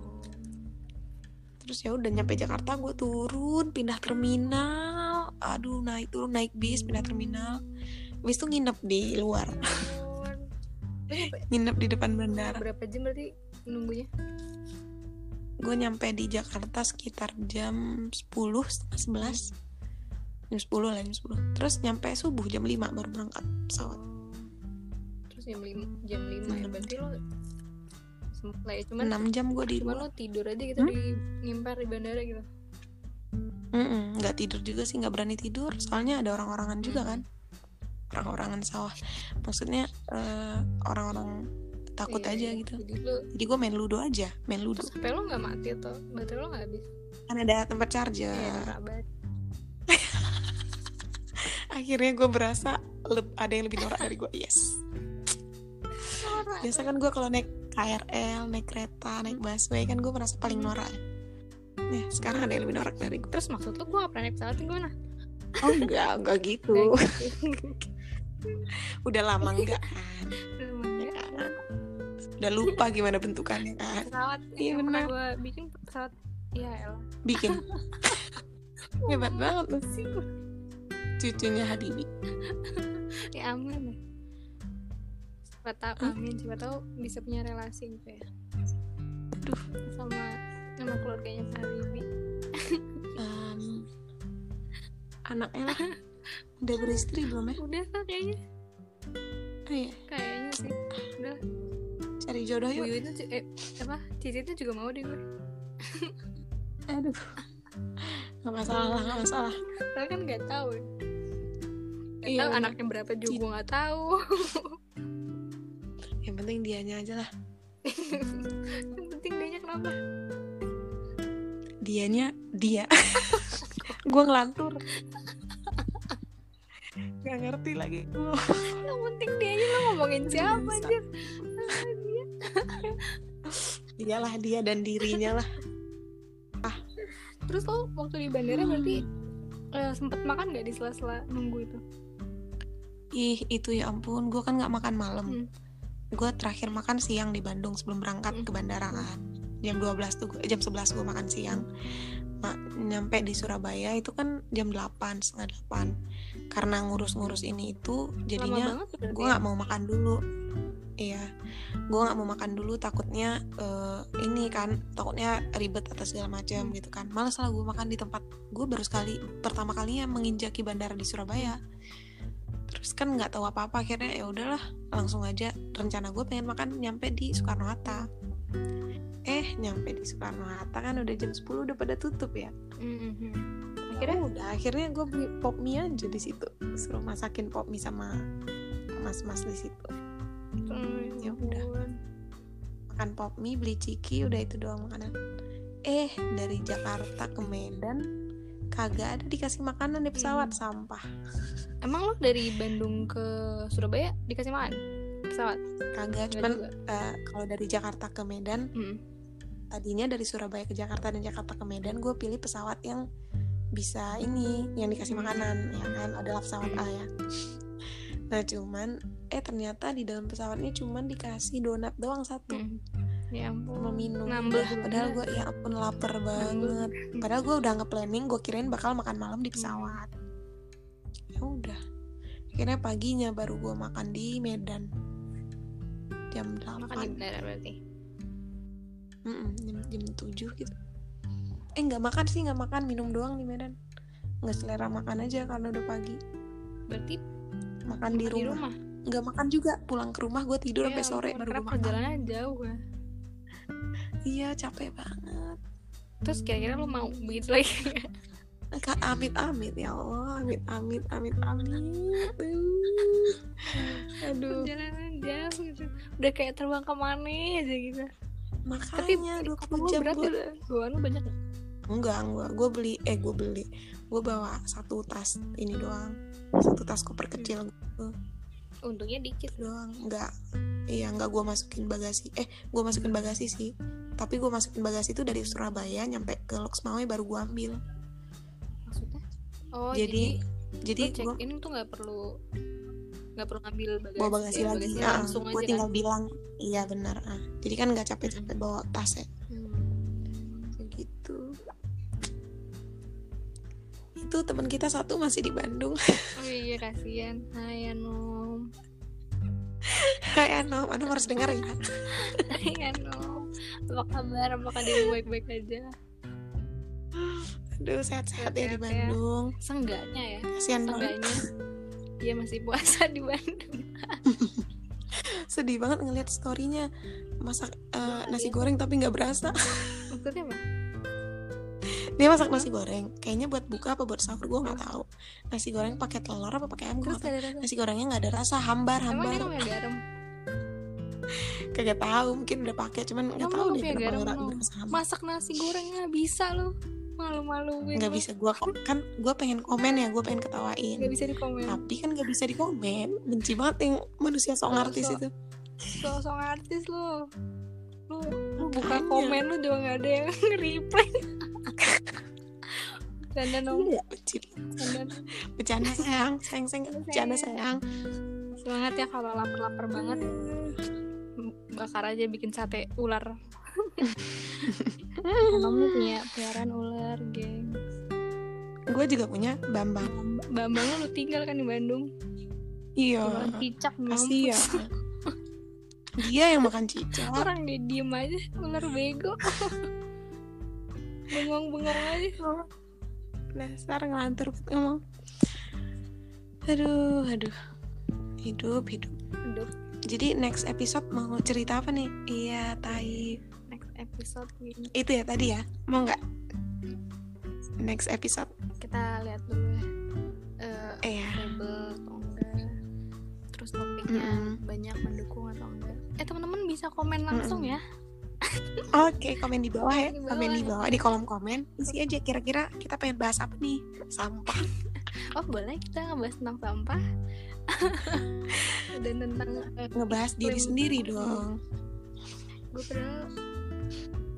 Terus ya udah nyampe Jakarta gue turun pindah terminal. Aduh naik turun naik bis pindah terminal. Bis tuh nginep di luar, nginep di depan bandara. berapa jam berarti nunggunya? Gue nyampe di Jakarta sekitar jam 10 setengah 11 Jam 10 lah jam 10 Terus nyampe subuh jam 5 baru berangkat pesawat Terus jam 5 jam 5 ya berarti lo sempet lah ya cuman 6 jam gue di cuman lo tidur aja gitu Hmm? di ngimpar di bandara gitu. Nggak tidur juga sih nggak berani tidur. Soalnya ada orang-orangan juga kan. Orang-orangan sawah. Maksudnya eh, orang-orang takut Iya, aja iya. gitu. Jadi lo jadi gue main ludo aja main ludo. Terus HP lo gak mati atau baterai lo gak habis? kan ada tempat charger. Iya, *laughs* akhirnya gue berasa ada yang lebih norak dari gue yes. Biasa kan gue kalau naik KRL naik kereta naik busway kan gue merasa paling norak ya sekarang ada yang lebih norak dari gue Terus maksud lo gue gak pernah naik pesawat gimana? oh enggak enggak gitu. *laughs* Gitu. udah lama enggak kan? Udah lupa gimana bentukannya kan? Pesawat Iya, pernah bener. gue bikin pesawat ya elah bikin? *laughs* Hebat banget lu cucunya Habibi *laughs* ya aman siapa tahu amin siapa tahu bisa punya relasi gitu ya. Aduh. sama sama keluarganya Pak Habibie Em, anaknya lah udah beristri belum ya? Udah lah kayaknya. Oh, iya. kayaknya sih. Udah. Cari jodoh yuk. Buyu itu eh apa? Cici itu juga mau deh gue. Aduh. Nggak masalah lah nggak masalah. Tapi kan nggak tahu ya. Gak Iya, tahu bener. anaknya berapa juga gue nggak tahu. Yang penting dianya aja lah. *laughs* Yang penting dia kenapa dianya dia. *laughs* Gue ngelantur. Nggak ngerti lagi. Gua. yang penting dia aja lo ngomongin siapa aja *laughs* dialah dia dan dirinya lah. Terus lo waktu di bandara berarti eh, sempet makan nggak di sela-sela nunggu itu? Ih itu ya ampun. Gue kan nggak makan malam. Hmm. gue terakhir makan siang di Bandung sebelum berangkat Hmm. ke bandara kan jam 12 tuh jam 11 gue makan siang. Ma- nyampe di Surabaya itu kan jam 8 setengah 8 karena ngurus-ngurus ini itu jadinya gue ya? nggak mau makan dulu. Iya gue nggak mau makan dulu takutnya eh, ini kan takutnya ribet atau segala macam gitu kan. Malas lah gue makan di tempat gue baru sekali pertama kalinya menginjaki bandara di Surabaya. Terus kan nggak tahu apa apa akhirnya ya udahlah langsung aja rencana gue pengen makan nyampe di Soekarno Hatta eh nyampe di Soekarno Hatta kan udah jam 10 udah pada tutup ya? Mhm. akhirnya udah akhirnya gue beli pop mie aja di situ. Suruh masakin pop mie sama mas-mas di situ. Hmm, Ya udah. makan pop mie beli ciki udah itu doang makanan. Eh dari Jakarta ke Medan kagak ada dikasih makanan di pesawat sampah. Emang lo dari Bandung ke Surabaya dikasih makan pesawat? Kagak cuman juga. eh, kalau dari Jakarta ke Medan Hmm. Tadinya dari Surabaya ke Jakarta dan Jakarta ke Medan gue pilih pesawat yang bisa ini yang dikasih makanan ya kan? Adalah pesawat A ya. Nah cuman eh ternyata di dalam pesawatnya cuman dikasih donat doang satu. Hmm. ya ampun. Sama minum Nambah juga. padahal gue ya ampun lapar banget. Padahal gue udah nge-planning gue kirain bakal makan malam di pesawat. Ya udah. Akhirnya paginya baru gue makan di Medan. Jam 8 makan di bandara berarti Mm-mm, jam, jam 7 gitu. Eh nggak makan sih nggak makan minum doang di Medan. Nggak selera makan aja karena udah pagi. Berarti makan di di rumah, rumah? Nggak makan juga pulang ke rumah gue tidur Ya sampai sore baru gue makan. perjalanan jauh ya. Iya capek banget. Terus kira-kira lu mau begitu lagi Kak amit amit. Ya Allah amit amit amit amit. Aduh. Perjalanan jauh gitu. Udah kayak terbang ke mana aja gitu makanya dua kamu jam berat gue ya bawaan lu banyak nggak? enggak enggak. Gue beli eh gue beli. Gue bawa satu tas ini doang. Satu tas koper kecil gitu untungnya dikit. Doang. Enggak. Iya enggak gue masukin bagasi. Eh gue masukin bagasi sih. Tapi gue masukin bagasi itu dari Surabaya nyampe ke Loksmawe baru gue ambil. Maksudnya? Oh jadi jadi, jadi gue check in tuh nggak perlu nggak perlu ngambil bagasi, bawa bagasi ya, lagi. bagasinya ah, langsung gue aja tinggal kan. bilang iya benar ah. jadi kan nggak capek-capek bawa tas ya. Hmm. Gitu. Itu teman kita satu masih di Bandung. *laughs* Oh iya kasihan. Hai Anom. Hai Anom. Anom harus dengar ya. Hai Anom. Apa kabar? Apakah dia baik-baik aja. Aduh sehat-sehat ya di ya. Bandung. Seenggaknya ya? Kasihan banget dia masih puasa di Bandung. *laughs* Sedih banget ngeliat storynya. Masak Iya. nasi goreng tapi nggak berasa. Maksudnya apa? Dia masak nasi goreng. Kayaknya buat buka apa buat sahur gue nggak tahu. Nasi goreng pakai telur apa pakai ayam gue nasi gorengnya nggak ada rasa hambar emang dia hambar punya garam? *laughs* Kagak tahu mungkin udah pakai cuman nggak tahu deh kenapa garam, hambar. Masak nasi gorengnya bisa lo malu-maluin nggak bisa gue kan gue pengen komen ya gue pengen ketawain. Nggak bisa dikomen. Tapi kan nggak bisa dikomen. Benci banget yang manusia Oh, artis itu. Sosok artis lo. Lu lu buka komen lu juga nggak ada yang *laughs* reply Canda dong, Iya, bercanda sayang sayang sayang. Bercanda sayang. Semangat ya kalau lapar-lapar banget. Bakar aja bikin sate ular. Kamu punya peliharaan ular, geng. gue juga punya bambang Bambangnya lu tinggal kan di Bandung. iya Jualan cicak mampus. kasihan dia yang makan cicak Orang dia diem aja, ular bego. Bengong-bengong aja. dasar ngelantur ngomong aduh aduh hidup hidup Aduh, jadi next episode mau cerita apa nih iya tai next episode ini itu ya tadi ya mau nggak next episode kita lihat dulu ya. Eh, iya atau enggak terus topiknya Mm-mm. banyak mendukung atau enggak eh teman-teman bisa komen langsung ya Oke, komen di bawah ya. Di bawah Komen di bawah di kolom komen. Isi aja kira-kira kita pengen bahas apa nih? Sampah. *laughs* oh boleh kita ngebahas tentang sampah *laughs* dan tentang eh, Ngebahas diri sendiri dong. gue nggak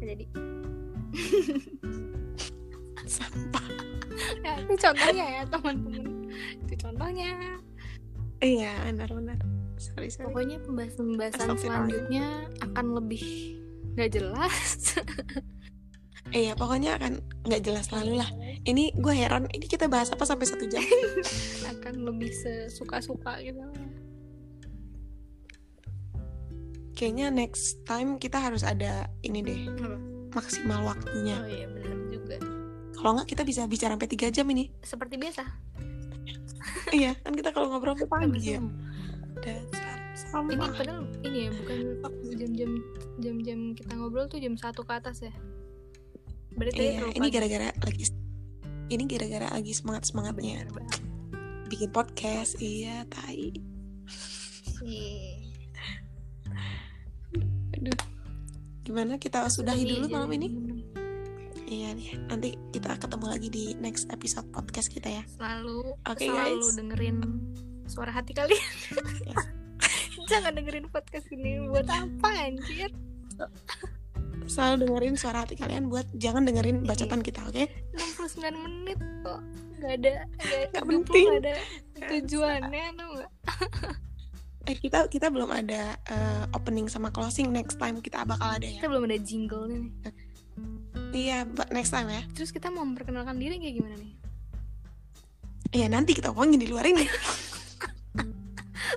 jadi *laughs* Sampah. ya, itu contohnya ya teman-teman itu contohnya Iya, benar-benar. Sorry, sorry. pokoknya pembahasan-pembahasan selanjutnya akan lebih nggak jelas Iya, pokoknya akan nggak jelas lalu lah. Ini gue heran, ini kita bahas apa sampai satu jam? *laughs* akan lebih sesuka-suka gitu Kayaknya next time kita harus ada ini deh, Apa? maksimal waktunya. oh iya benar juga Kalau nggak kita bisa bicara sampai tiga jam ini. seperti biasa *laughs* iya, kan kita kalau ngobrol sampai pagi ya. Dasar ini sampah. padahal ini ya bukan jam-jam jam-jam kita ngobrol tuh jam satu ke atas ya berarti Iya, ini gara-gara lagi ini gara-gara lagi semangat-semangatnya Bener banget. bikin podcast. Iya, tai. Iya. Gimana kita sudahi dulu malam ini? Iya nih, nanti kita ketemu lagi di next episode podcast kita ya. selalu Oke, selalu guys. dengerin suara hati kalian *laughs* jangan dengerin podcast ini buat apa anjir Selalu dengerin suara hati kalian buat jangan dengerin bacotan kita, oke? 69 menit kok nggak ada nggak penting. nggak ada tujuannya nggak *laughs* Eh kita kita belum ada eh, opening sama closing next time kita bakal ada ya. kita belum ada jingle nih Iya, but next time ya. terus kita mau memperkenalkan diri kayak gimana nih Iya, nanti kita omongin di luar ini. *laughs*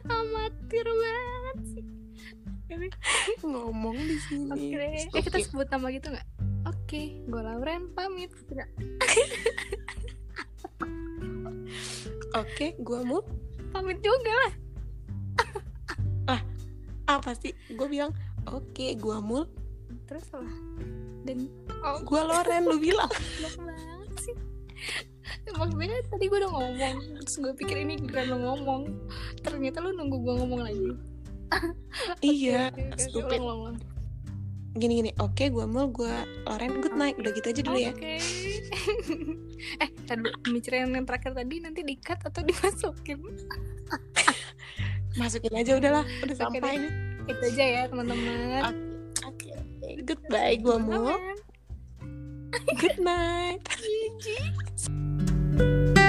amatir banget sih Ngomong di sini. oke deh. eh kita sebut nama gitu nggak oke gue Lauren pamit. *laughs* Oke, gua mau pamit juga lah salah pasti gue bilang oke gue mul. Terus salah dan oh. Gue Loren lu bilang. *laughs* Banget sih. Maksudnya tadi gue udah ngomong. Terus gue pikir ini gue lo ngomong. Ternyata lu nunggu gue ngomong lagi. *laughs* Iya stupid. Ulang, gini gini. Oke gue mul gue Loren. Good night. Udah gitu aja dulu ya. Oke. *laughs* eh, tadi pembicaraan yang terakhir tadi nanti di-cut atau dimasukin? Masukin aja udahlah. Udah sampai nih. Itu aja ya, teman-teman. oke goodbye gue Aman. good night *laughs*